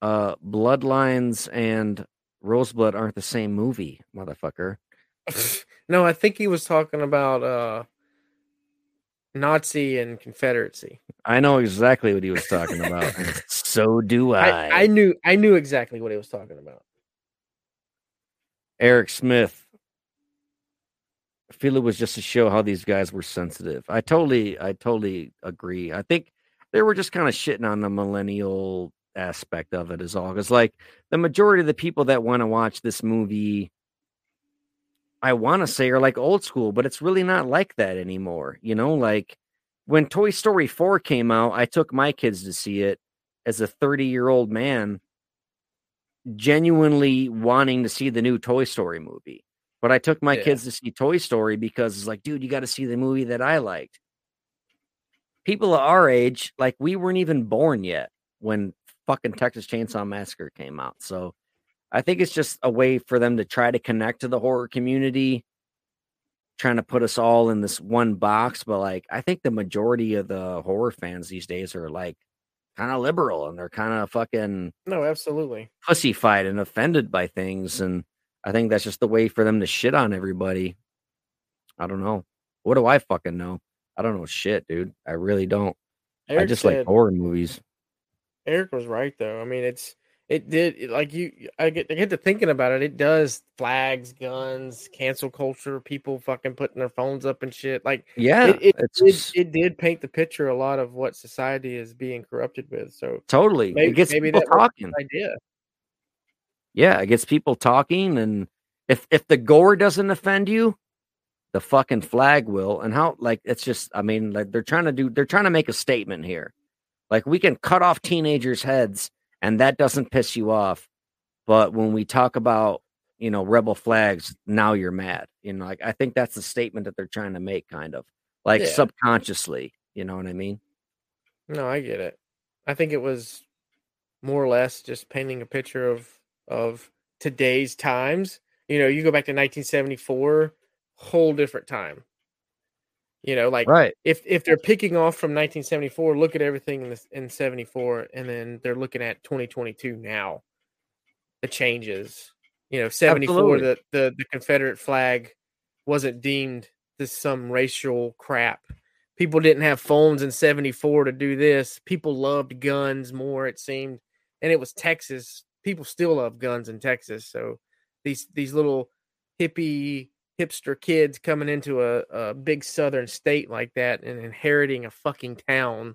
Uh, Bloodlines and Roseblood aren't the same movie, motherfucker. no, I think he was talking about uh Nazi and Confederacy. I know exactly what he was talking about. so do I. I, I knew I knew exactly what he was talking about. Eric Smith. I feel it was just to show how these guys were sensitive. I totally, I totally agree. I think they were just kind of shitting on the millennial aspect of it, is all. Because like the majority of the people that want to watch this movie, I want to say are like old school, but it's really not like that anymore. You know, like when Toy Story 4 came out, I took my kids to see it as a 30 year old man genuinely wanting to see the new Toy Story movie. But I took my Yeah. kids to see Toy Story because it's like, dude, you got to see the movie that I liked. People our age, like we weren't even born yet when fucking Texas Chainsaw Massacre came out. So I think it's just a way for them to try to connect to the horror community, trying to put us all in this one box. But like, I think the majority of the horror fans these days are like kind of liberal and they're kind of fucking No, absolutely. pussyfied and offended by things and i think that's just the way for them to shit on everybody i don't know what do i fucking know i don't know shit dude i really don't i Eric just like horror movies Eric was right though. I mean, it's it did it- like you. I get I get to thinking about it. It does flags, guns, cancel culture, people fucking putting their phones up and shit. Like yeah it, it, it, it did paint the picture a lot of what society is being corrupted with. So totally maybe- it gets maybe people that talking idea. Yeah it gets people talking and if if the gore doesn't offend you the fucking flag will and how like it's just i mean like they're trying to do they're trying to make a statement here like we can cut off teenagers heads and that doesn't piss you off but when we talk about you know rebel flags now you're mad you know like i think that's the statement that they're trying to make kind of like Yeah. subconsciously you know what i mean No, I get it. I think it was more or less just painting a picture of of today's times. You know, you go back to 1974, whole different time. You know, like Right. if if they're picking off from 1974, look at everything in this in 74, and then they're looking at 2022 now. The changes, you know, 74, Absolutely. the, the the Confederate flag wasn't deemed this some racial crap. People didn't have phones in 74 to do this. People loved guns more, it seemed, and it was Texas. People still love guns in Texas, so these these little hippie hipster kids coming into a, a big southern state like that and inheriting a fucking town.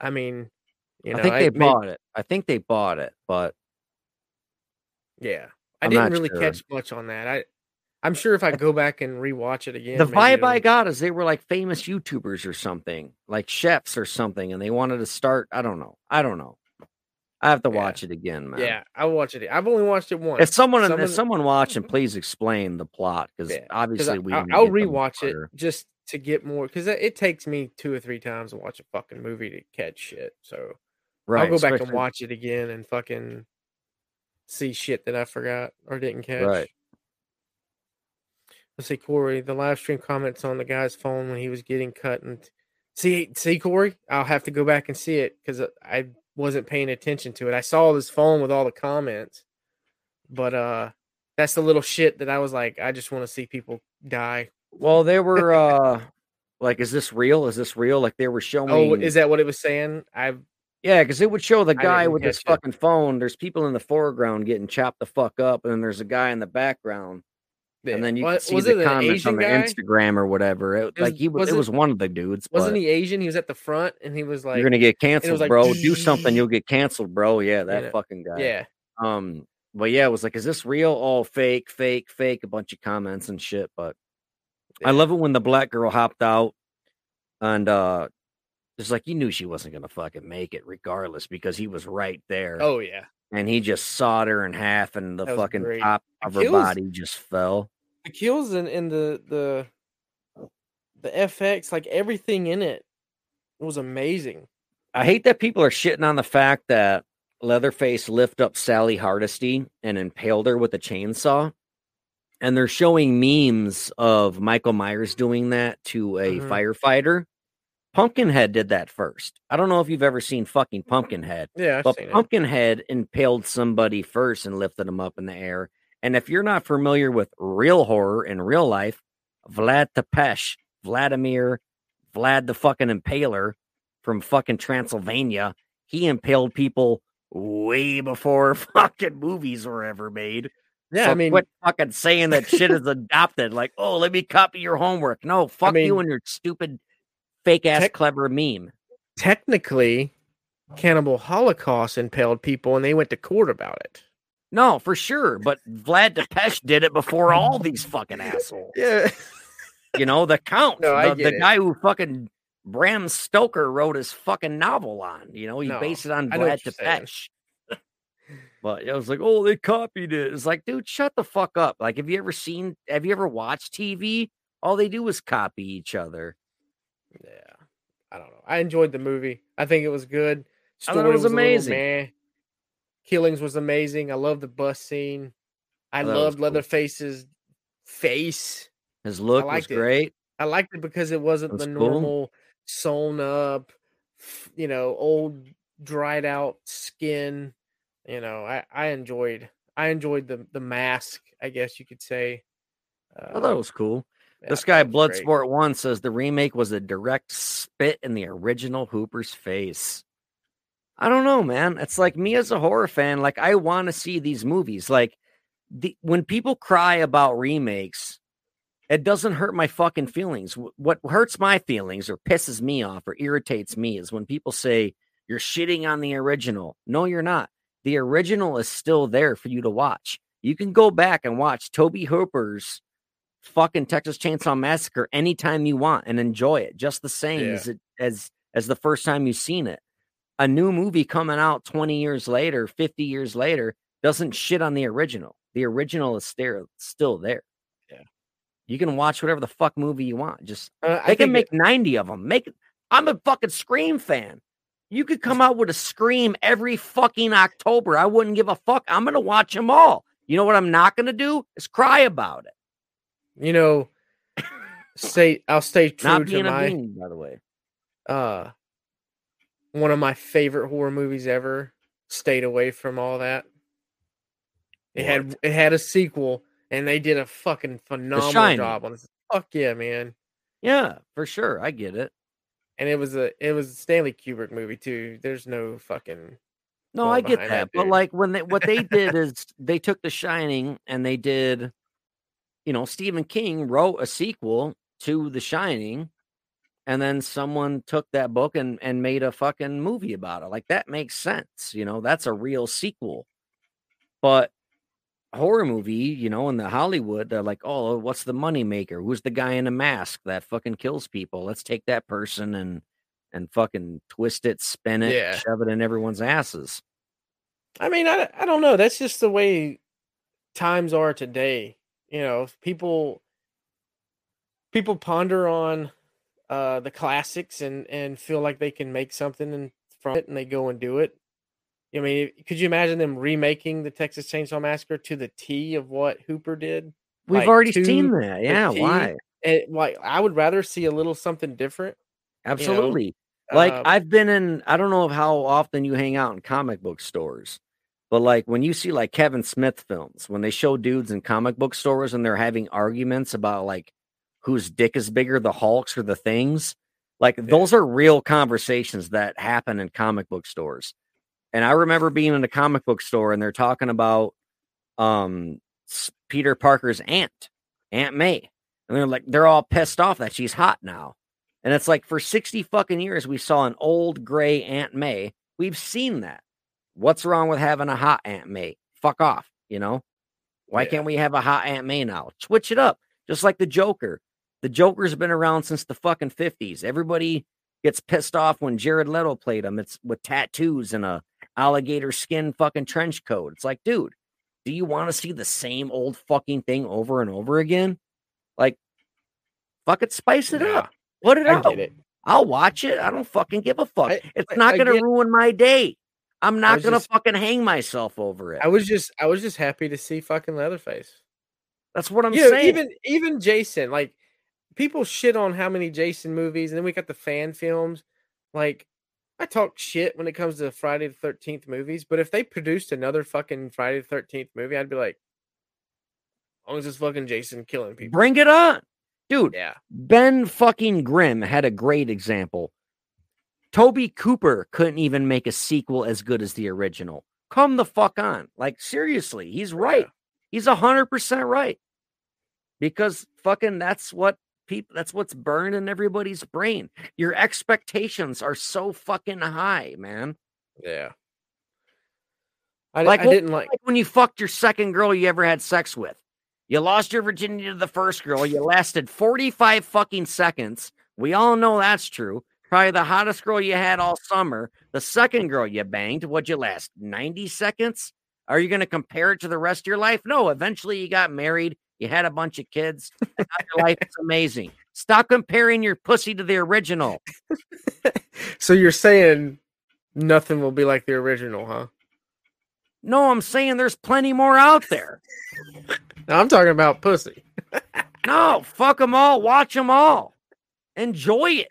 I mean, you know, I think they may- bought it. I think they bought it, but yeah, I I'm didn't really sure. catch much on that. I, I'm sure if I go back and rewatch it again, the vibe I got is they were like famous YouTubers or something, like chefs or something, and they wanted to start. I don't know. I don't know. I have to Yeah. watch it again, man. Yeah, I'll watch it. I've only watched it once. If someone, Some if someone watching, please explain the plot because Yeah, 'cause obviously I, we. I'll, didn't I'll rewatch it just to get more because it takes me two or three times to watch a fucking movie to catch shit. So Right, I'll go back and watch it again and fucking see shit that I forgot or didn't catch. Right. Let's see, Corey. The live stream comments on the guy's phone when he was getting cut and see, see, Corey. I'll have to go back and see it because I wasn't paying attention to it. I saw this phone with all the comments, but uh, that's the little shit that I was like, I just want to see people die. Well, they were uh like, is this real? Is this real? Like they were showing. Oh, is that what it was saying? I've Yeah, because it would show the guy with his fucking phone. There's people in the foreground getting chopped the fuck up, and then there's a guy in the background, and then you What- see was the comments on the guy? Instagram or whatever. It, It was- like he was, it it- was one of the dudes. Wasn't he Asian? He was at the front and he was like, You're gonna get canceled, like, bro. Do something, you'll get canceled, bro. Yeah, that Yeah. fucking guy. yeah, Um, but yeah, it was like, is this real? All fake, fake, fake. A bunch of comments and shit. But I love it when the black girl hopped out, and uh, it's like you knew she wasn't gonna fucking make it, regardless, because he was right there. oh yeah. And he just sawed her in half, and the fucking great. top of her body just fell. The kills in, in the the the FX, like everything in it, was amazing. I hate that people are shitting on the fact that Leatherface lift up Sally Hardesty and impaled her with a chainsaw. And they're showing memes of Michael Myers doing that to a Mhm. firefighter. Pumpkinhead did that first. I don't know if you've ever seen fucking Pumpkinhead, Yeah, I've but seen it. Pumpkinhead impaled somebody first and lifted him up in the air. And if you're not familiar with real horror in real life, Vlad Tepes, Vladimir, Vlad the fucking Impaler from fucking Transylvania, he impaled people way before fucking movies were ever made. Yeah, So I mean, quit fucking saying that shit is adopted. Like, oh, let me copy your homework. No, fuck you mean- and your stupid, fake ass, clever meme. technically, Cannibal Holocaust impaled people, and they went to court about it. No, for sure. But Vlad Tepes did it before all these fucking assholes. Yeah, You know, the count, No, the, the guy who fucking Bram Stoker wrote his fucking novel on. You know, he No, based it on Vlad what you're saying. Tepes. But I was like, oh, they copied it. It's like, dude, shut the fuck up. Like, have you ever seen, have you ever watched TV? All they do is copy each other. Yeah. I don't know. I enjoyed the movie. I think it was good. I thought it was little amazing. meh. Killings was amazing. I love the bus scene. I I loved cool. Leatherface's face. His look was it. great. I liked it because it wasn't the cool. normal sewn up, you know, old dried out skin. You know, I I enjoyed I enjoyed the the mask. I guess you could say. I thought it um, was cool. Yeah, This guy. Bloodsport One, says the remake was a direct spit in the original Hooper's face. I don't know, man. It's like me as a horror fan, like I want to see these movies. Like the when people cry about remakes, it doesn't hurt my fucking feelings. What hurts my feelings or pisses me off or irritates me is when people say you're shitting on the original. No, you're not. The original is still there for you to watch. You can go back and watch Tobe Hooper's fucking Texas Chainsaw Massacre anytime you want and enjoy it just the same Yeah. as it as as the first time you've seen it. A new movie coming out 20 years later, 50 years later doesn't shit on the original. The original is there, still there. Yeah. You can watch whatever the fuck movie you want. Just Uh, I they can think make 90 of them. Make I'm a fucking Scream fan. You could come out with a Scream every fucking October. I wouldn't give a fuck. I'm going to watch them all. You know what I'm not going to do is cry about it. You know, stay. I'll stay true Not to being a my bean, by the way. uh one of my favorite horror movies ever. Stayed away from all that. It had it had a sequel, and they did a fucking phenomenal job on it. Fuck yeah, man! Yeah, for sure. I get it. And it was a it was a Stanley Kubrick movie too. There's no fucking No, I get that. that But like when they what they did is they took The Shining and they did, you know, Stephen King wrote a sequel to The Shining, and then someone took that book and and made a fucking movie about it. Like that makes sense. You know, that's a real sequel. But horror movie, you know, in the Hollywood, they're like, oh, what's the money maker? Who's the guy in a mask that fucking kills people? Let's take that person and and fucking twist it, spin it, Yeah. shove it in everyone's asses. I mean, I I don't know. That's just the way times are today. You know, people people ponder on uh the classics and and feel like they can make something and from it and they go and do it. I mean, could you imagine them remaking the Texas Chainsaw Massacre to the T of what Hooper did? We've Like, already seen that. Yeah, why? And like I would rather see a little something different. Absolutely. like Um, I've been in I don't know how often you hang out in comic book stores. But like when you see like Kevin Smith films, when they show dudes in comic book stores and they're having arguments about like whose dick is bigger, the Hulks or the things, like those are real conversations that happen in comic book stores. And I remember being in a comic book store and they're talking about um Peter Parker's aunt, Aunt May. And they're like they're all pissed off that she's hot now. And it's like for 60 fucking years we saw an old gray Aunt May. We've seen that. What's wrong with having a hot Aunt May? Fuck off, you know? Why Yeah. can't we have a hot Aunt May now? Switch it up. Just like the Joker. The Joker's been around since the fucking 50s. Everybody gets pissed off when Jared Leto played him. It's with tattoos and a alligator skin fucking trench coat. It's like, dude, do you want to see the same old fucking thing over and over again? Like, fuck it, spice it Nah, up. Put it I out. get it. I'll watch it. I don't fucking give a fuck. I- it's not gonna ruin my day. I'm not gonna just- fucking hang myself over it. I was just I was just happy to see fucking Leatherface. That's what I'm you know, saying. even even Jason, like people shit on how many Jason movies, and then we got the fan films. Like I talk shit when it comes to Friday the Thirteenth movies, but if they produced another fucking Friday the Thirteenth movie, I'd be like, as long as it's fucking Jason killing people. Bring it on, dude. Yeah, Ben fucking Grimm had a great example. Toby Cooper couldn't even make a sequel as good as the original. Come the fuck on. Like, seriously, he's oh, right. Yeah. He's a hundred percent right. Because fucking that's what people that's what's burned in everybody's brain. Your expectations are so fucking high, man. yeah. I, Like, I didn't like. Like when you fucked your second girl you ever had sex with. You lost your virginity to the first girl. You lasted 45 fucking seconds. We all know that's true. Probably the hottest girl you had all summer. The second girl you banged, what'd you last? 90 seconds? Are you going to compare it to the rest of your life? No. Eventually you got married. You had a bunch of kids. and your life is amazing. Stop comparing your pussy to the original. So you're saying nothing will be like the original, huh? No, I'm saying there's plenty more out there. No, I'm talking about pussy. No, fuck them all. Watch them all. Enjoy it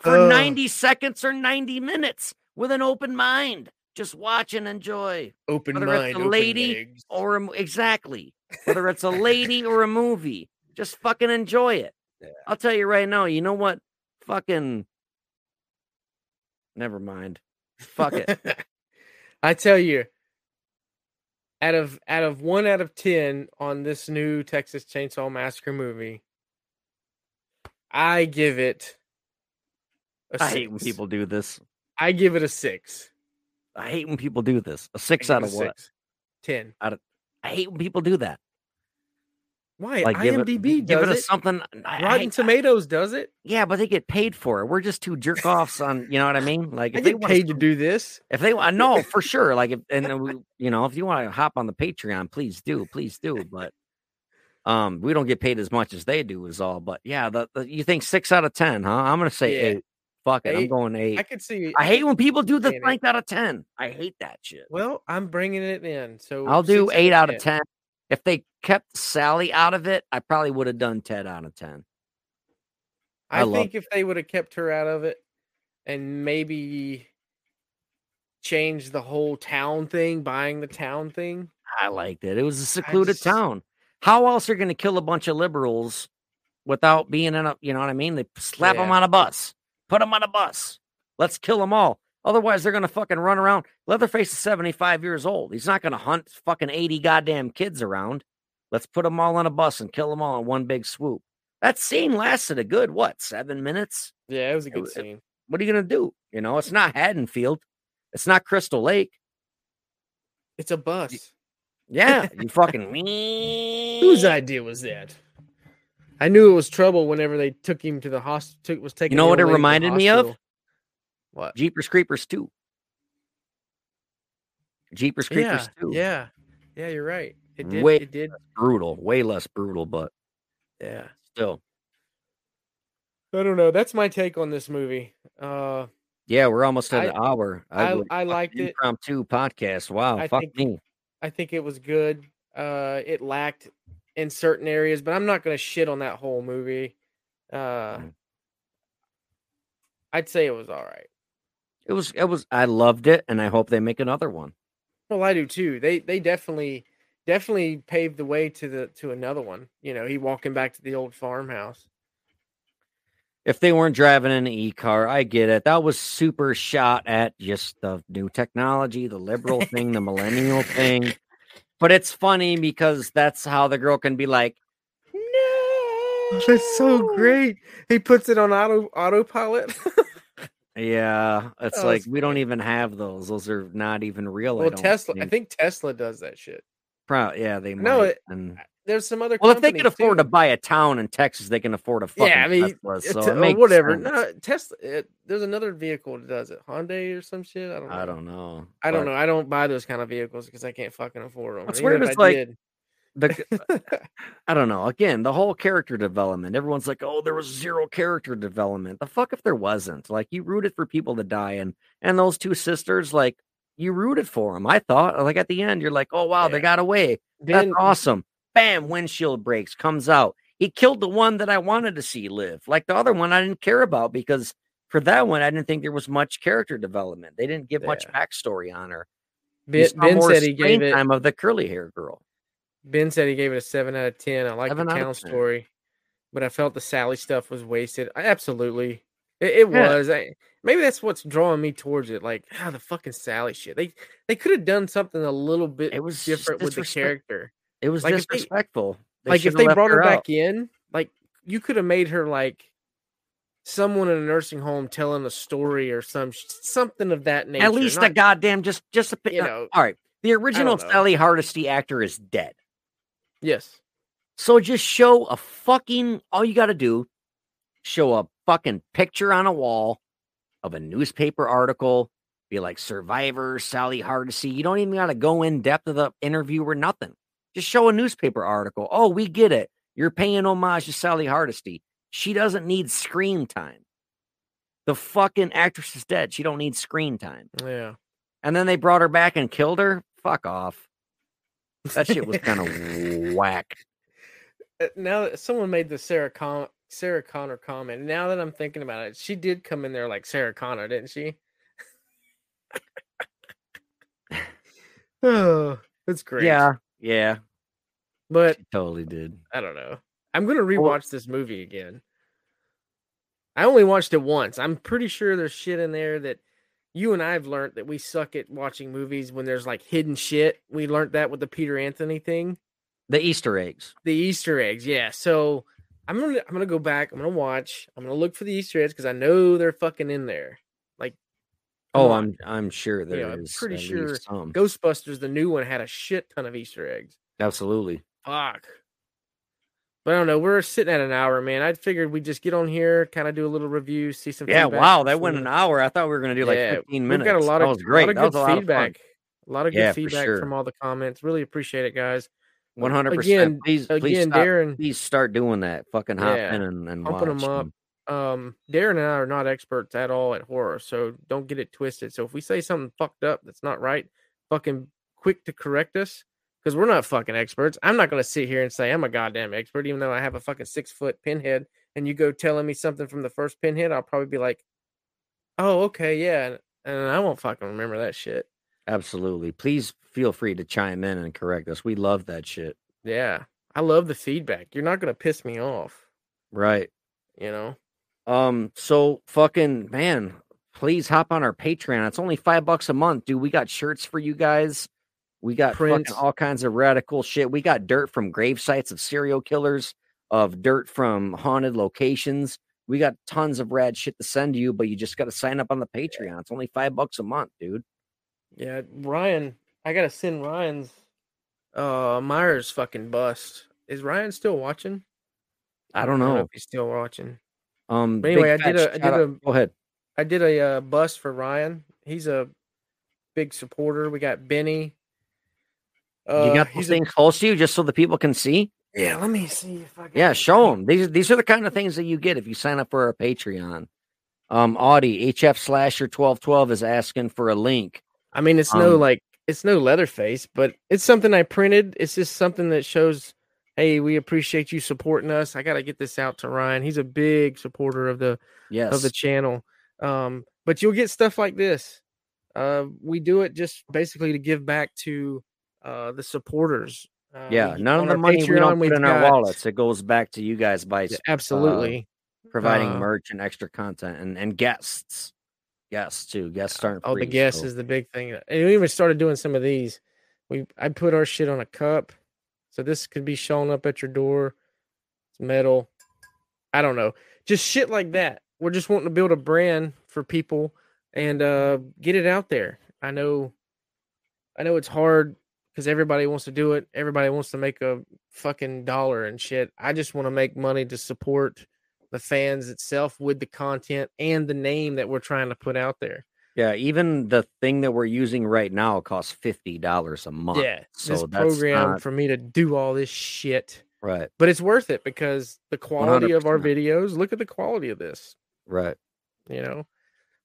for Ugh. 90 seconds or 90 minutes with an open mind. Just watch and enjoy. Open Whether it's a lady legs. Or a, exactly. Whether it's a lady or a movie, just fucking enjoy it. Yeah. I'll tell you right now, you know what? Fucking never mind. Fuck it. I tell you, out of out of one out of ten on this new Texas Chainsaw Massacre movie, I give it. A I hate when people do this. I give it a six. I hate when people do this. A six out of what? six. Ten. I hate when people do that. Why? Like give IMDb it, give does it a it. something. I- I Rotten hate- Tomatoes does it. Yeah, but they get paid for it. We're just two jerk offs on, you know what I mean? Like I if they get want paid to do this. if they want, no, for sure. Like if and we, you know, if you want to hop on the Patreon, please do, please do. But um, we don't get paid as much as they do, is all. But yeah, the, the you think six out of ten, huh? I'm gonna say Yeah. eight. Fuck it, I'm going eight. I could see. I hate when people do the it. blank out of ten. I hate that shit. Well, I'm bringing it in. So I'll do eight out of ten. If they kept Sally out of it, I probably would have done Ted out of ten. I I, think if they would have kept her out of it and maybe changed the whole town thing, buying the town thing. I liked it. It was a secluded just- town. How else are you going to kill a bunch of liberals without being in a, you know what I mean? They slap them on a bus, put them on a bus. Let's kill them all. Otherwise, they're going to fucking run around. Leatherface is 75 years old. He's not going to hunt fucking 80 goddamn kids around. Let's put them all on a bus and kill them all in one big swoop. That scene lasted a good, what, seven minutes? Yeah, it was a good was- scene. What are you going to do? You know, it's not Haddonfield. It's not Crystal Lake. It's a bus. Yeah, you fucking Whose idea was that? I knew it was trouble whenever they took him to the hospital. Was taking. You know what it lady to the reminded me of? What? Jeepers Creepers 2. Jeepers Creepers Yeah, 2. yeah, yeah. You're right. It did. Way- It did. Brutal. Way less brutal, but Yeah. still. I don't know. That's my take on this movie. Uh, Yeah, we're almost at I- an hour. I- I fucking liked it. Impromptu podcast. Wow. I fuck think- me. I think it was good. Uh, it lacked in certain areas, but I'm not going to shit on that whole movie. Uh, Mm. I'd say it was all right. It was, it was, I loved it, and I hope they make another one. Well, I do too. They they definitely definitely paved the way to the to another one. You know, he walking back to the old farmhouse. If they weren't driving an e car, I get it. That was super shot at just the new technology, the liberal thing, the millennial thing. But it's funny because that's how the girl can be like, no. That's so great. He puts it on auto autopilot. Yeah, it's Oh, like it's we don't even have those. Those are not even real. I well, don't Tesla. I think. think Tesla does that shit. Pro- yeah, they No, might. it- and, There's some other. well, if they could companies, afford too. to buy a town in Texas, they can afford a fucking yeah, I mean, Tesla. So uh, makes whatever. sense. No, Tesla. It, there's another vehicle that does it. Hyundai or some shit. I don't know. I don't know. I don't but know. I don't buy those kind of vehicles because I can't fucking afford them. What's weird is, like, The, I don't know. Again, the whole character development. Everyone's like, "Oh, there was zero character development." The fuck if there wasn't? Like, you rooted for people to die, and and those two sisters, like, you rooted for them. I thought, like, at the end, you're like, "Oh wow, they got away." That's then awesome. Bam, windshield breaks, comes out. He killed the one that I wanted to see live. Like the other one, I didn't care about because for that one, I didn't think there was much character development. They didn't give much backstory on her. Ben, ben said he gave it. time of the curly hair girl. Ben said he gave it a seven out of ten. I like the town story, but I felt the Sally stuff was wasted. I, absolutely, it, it Yeah. was. I, maybe that's what's drawing me towards it. Like, ah, the fucking Sally shit. They they could have done something a little bit It was different with the character. It was Like, if they- disrespectful. like if they brought her, out. back in, like you could have made her like someone in a nursing home telling a story or some something of that nature. At least not- a goddamn just just a. You uh, know, all right. The original. Sally Hardesty actor is dead. yes. So just show a fucking all you gotta do, show a fucking picture on a wall of a newspaper article, be like Survivor, Sally Hardesty. You don't even gotta go in depth of the interview or nothing. Just show a newspaper article. Oh, we get it. You're paying homage to Sally Hardesty. She doesn't need screen time. The fucking actress is dead. She don't need screen time. Yeah. And then they brought her back and killed her. Fuck off. That shit was kind of whack. Uh, now that someone made the Sarah Con- Sarah Connor comment, now that I'm thinking about it, she did come in there like Sarah Connor, didn't she? oh, that's great. Yeah, yeah, but she totally did. I don't know. I'm gonna rewatch this movie again. I only watched it once. I'm pretty sure there's shit in there that you and I've learned that we suck at watching movies when there's like hidden shit. We learned that with the Peter Anthony thing. The Easter eggs. the Easter eggs. Yeah. So I'm gonna I'm gonna go back. I'm gonna watch. I'm gonna look for the Easter eggs because I know they're fucking in there. Like Oh. I'm I'm sure there is. I'm pretty sure. Ghostbusters, the new one, had a shit ton of Easter eggs. Absolutely. Fuck. But I don't know. We're sitting at an hour, man. I figured we'd just get on here, kind of do a little review, see some. Yeah. feedback Wow, that went an hour. I thought we were gonna do like Yeah, 15 We've got a lot of that was great. lot of that good was a lot feedback. fun. A lot of good Yeah, feedback sure. from all the comments. Really appreciate it, guys. One hundred percent. Please, please Again, stop. Darin, Please start doing that. Fucking hop Yeah, in and, and pumping 'em watch up. um Darin and I are not experts at all at horror, so don't get it twisted. So if we say something fucked up that's not right, fucking quick to correct us because we're not fucking experts. I'm not going to sit here and say I'm a goddamn expert, even though I have a fucking six foot pinhead. And you go telling me something from the first pinhead, I'll probably be like, "Oh, okay, yeah," and I won't fucking remember that shit. Absolutely. Please feel free to chime in and correct us. We love that shit. Yeah, I love the feedback. You're not going to piss me off, Right. you know. Um, so fucking man, please hop on our Patreon. It's only five bucks a month, dude. We got shirts for you guys. We got fucking all kinds of radical shit. We got dirt from grave sites of serial killers, of dirt from haunted locations. We got tons of rad shit to send you, but you just got to sign up on the Patreon. It's only five bucks a month, dude. Yeah, Ryan, I gotta send Ryan's uh Myers fucking bust. Is Ryan still watching? I don't know. if he's still watching. Um, But anyway, I did a- I did out- a- Go ahead. I did a uh, bust for Ryan. He's a big supporter. We got Benny. Uh, you got those he's a- things close to you just so the people can see. yeah, let me see if I got Yeah, show them. These these are the kind of things that you get if you sign up for our Patreon. Um, Audie HF Slasher twelve twelve is asking for a link. I mean, it's no Um, like it's no Leatherface, but it's something I printed. It's just something that shows, hey, we appreciate you supporting us. I got to get this out to Ryan. He's a big supporter of the Yes, of the channel. Um, but you'll get stuff like this. Uh, we do it just basically to give back to uh, the supporters. Uh, yeah. None of the money we don't put in our wallets. It goes back to you guys by Yeah, s- absolutely. providing uh, merch and extra content and and guests, guests too. Guests aren't Oh, the free, guest so- is the big thing. And we even started doing some of these. We I put our shit on a cup, so this could be showing up at your door. It's metal. I don't know, just shit like that. We're just wanting to build a brand for people and uh get it out there. I know, I know it's hard because everybody wants to do it. Everybody wants to make a fucking dollar and shit. I just want to make money to support the fans itself with the content and the name that we're trying to put out there. Yeah, even the thing that we're using right now costs fifty dollars a month. Yeah, so this that's program not- for me to do all this shit, right, but it's worth it because the quality of our videos. Look at the quality of this. right. You know,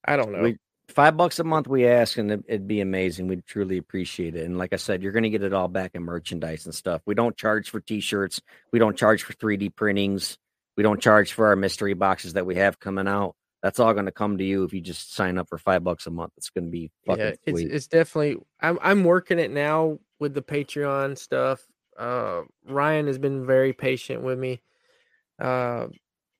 I don't know. We five bucks a month we ask, and it, it'd be amazing. We'd truly appreciate it. And like I said, you're gonna get it all back in merchandise and stuff. We don't charge for t-shirts. We don't charge for 3D printings. We don't charge for our mystery boxes that we have coming out. That's all gonna come to you if you just sign up for five bucks a month. It's gonna be fucking yeah, it's sweet. it's definitely. I'm I'm working it now with the Patreon stuff. Uh, Ryan has been very patient with me. Uh,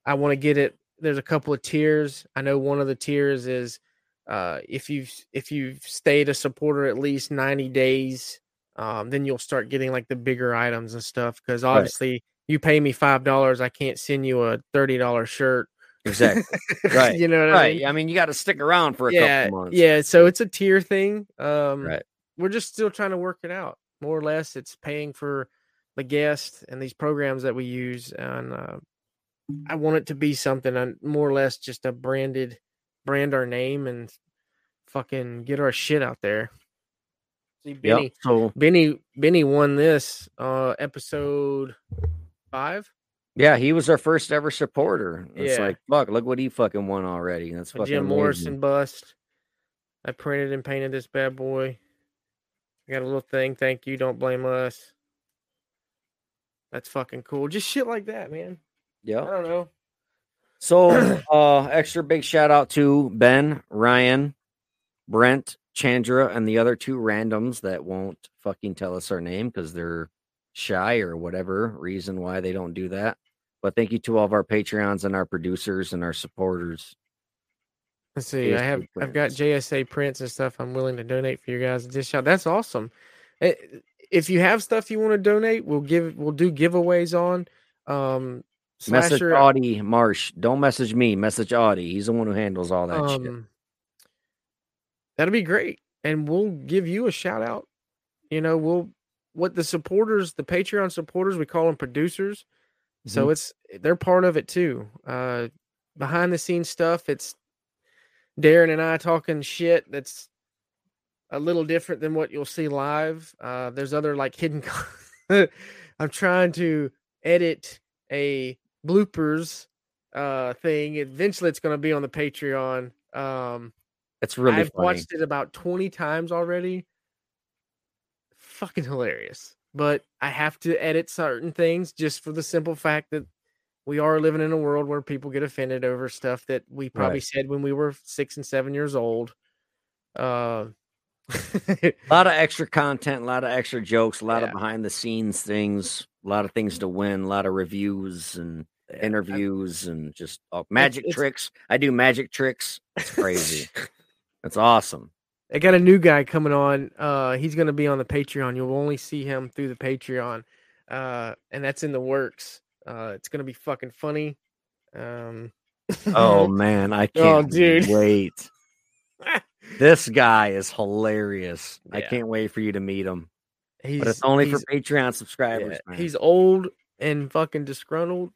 I want to get it. There's a couple of tiers. I know one of the tiers is uh, if you've if you've stayed a supporter at least 90 days, um, then you'll start getting like the bigger items and stuff. Because obviously, you pay me five dollars, I can't send you a thirty dollar shirt. exactly Right, you know what I mean? I mean, you got to stick around for a yeah, couple months. yeah. So it's a tier thing. Um, Right. We're just still trying to work it out. More or less, it's paying for the guest and these programs that we use, and uh, I want it to be something uh, more or less just a branded, brand our name and fucking get our shit out there. See, Yep. So Benny, Benny won this uh episode five. yeah, he was our first ever supporter. It's Yeah. like fuck, look what he fucking won already. That's fucking Jim amazing. Morrison bust. I printed and painted this bad boy. I got a little thing. Thank you. Don't blame us. That's fucking cool. Just shit like that, man. Yeah. I don't know. So, uh, extra big shout out to Ben, Ryan, Brent, Chandra, and the other two randoms that won't fucking tell us our name because they're shy or whatever reason why they don't do that. But thank you to all of our Patreons and our producers and our supporters. Let's see. I JSA have I've got. JSA prints and stuff. I'm willing to donate for you guys. Just shout. That's awesome. Eh, If you have stuff you want to donate, we'll give. We'll do giveaways on. Um, Message. Audie Marsh. Don't message me. Message Audie. He's the one who handles all that shit. um, that'll be great, and we'll give you a shout out. You know, we'll what the supporters, the Patreon supporters, we call them producers. So it's they're part of it too. Uh, behind the scenes stuff. It's Darin and I talking shit. That's a little different than what you'll see live. Uh, there's other like hidden. I'm trying to edit a bloopers uh thing. Eventually, it's going to be on the Patreon. Um, It's really I've funny. watched it about 20 times already. Fucking hilarious. but I have to edit certain things just for the simple fact that we are living in a world where people get offended over stuff that we probably Right. said when we were six and seven years old. Uh, A lot of extra content, a lot of extra jokes, a lot of behind the scenes things, a lot of things to win, a lot of reviews and interviews and just oh, magic it's- tricks. I do magic tricks. It's crazy. That's awesome. I got a new guy coming on. Uh, he's going to be on the Patreon. You'll only see him through the Patreon, uh, and that's in the works. Uh, it's going to be fucking funny. Um, Oh man, I Oh, can't dude. wait. This guy is hilarious. I can't wait for you to meet him. he's But it's only for Patreon subscribers. yeah, man. he's old and fucking disgruntled.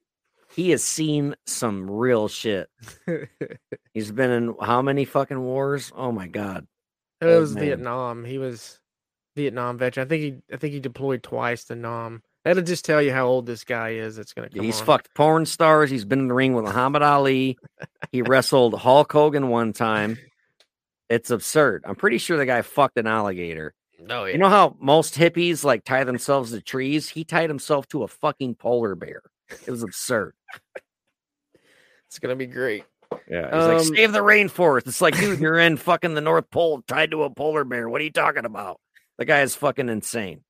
He has seen some real shit. He's been in how many fucking wars? Oh my god. It was. Vietnam. He was Vietnam veteran. I think he I think he deployed twice to Nam. That'll just tell you how old this guy is. That's gonna come. He's on. fucked porn stars. He's been in the ring with Muhammad Ali. He wrestled Hulk Hogan one time. It's absurd. I'm pretty sure the guy fucked an alligator. Oh yeah. You know how most hippies like tie themselves to trees? He tied himself to a fucking polar bear. It was absurd. it's gonna be great. Yeah. He's like, Um, save the rainforest. It's like, dude, you're in fucking the North Pole tied to a polar bear. What are you talking about? The guy is fucking insane.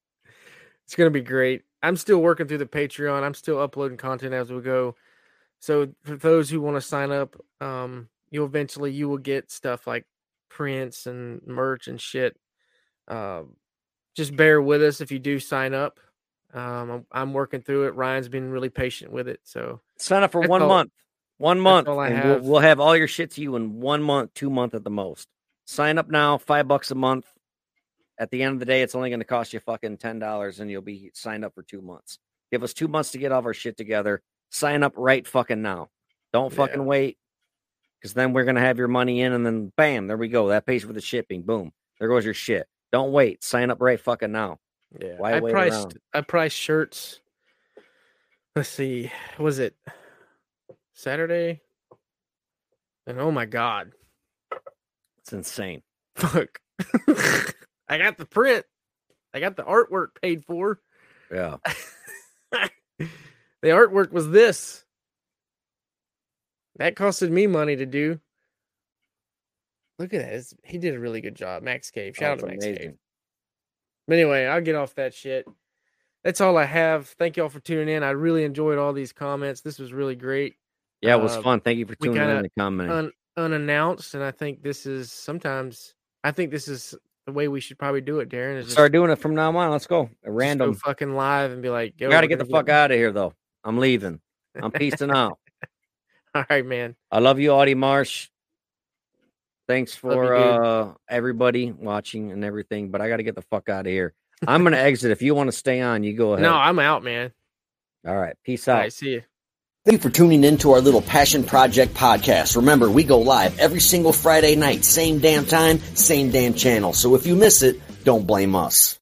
It's gonna be great. I'm still working through the Patreon. I'm still uploading content as we go. So for those who want to sign up, um, you'll eventually you will get stuff like prints and merch and shit. Um, just bear with us if you do sign up. Um, I'm, I'm working through it. Ryan's been really patient with it. So Sign up for one all- month. One month. and have. We'll, we'll have all your shit to you in one month, two month at the most. Sign up now, five bucks a month. At the end of the day, it's only going to cost you fucking ten dollars, and you'll be signed up for two months. Give us two months to get all of our shit together. Sign up right fucking now. Don't Yeah. fucking wait, because then we're gonna have your money in, and then bam, there we go. That pays for the shipping. Boom, there goes your shit. Don't wait. Sign up right fucking now. Yeah, Why I priced around? I priced shirts. Let's see, was it Saturday? And oh my god, It's insane. fuck! I got the print. I got the artwork paid for. Yeah. the artwork was this. That costed me money to do. Look at that. It's- he did a really good job. Max Cave. Oh, shout Oh, out to Max Cave. But anyway, I'll get off that shit. That's all I have. Thank y'all for tuning in. I really enjoyed all these comments. This was really great. Yeah, it was Uh, fun. Thank you for tuning in and commenting. Un- unannounced. And I think this is sometimes I think this is the way we should probably do it, Darin. Is Start doing it from now on. Let's go. A just go random. fucking live and be like, Yo, gotta get the fuck out of here though. I'm leaving. I'm peacing out. All right, man. I love you, Audie Marsh. Thanks Love you, for uh everybody watching and everything, but I gotta get the fuck out of here. I'm gonna exit. If you want to stay on, you go ahead. No, I'm out, man. All right. Peace All out. right, see you. Thank you for tuning in to our little Passion Project podcast. Remember, we go live every single Friday night, same damn time, same damn channel. So if you miss it, don't blame us.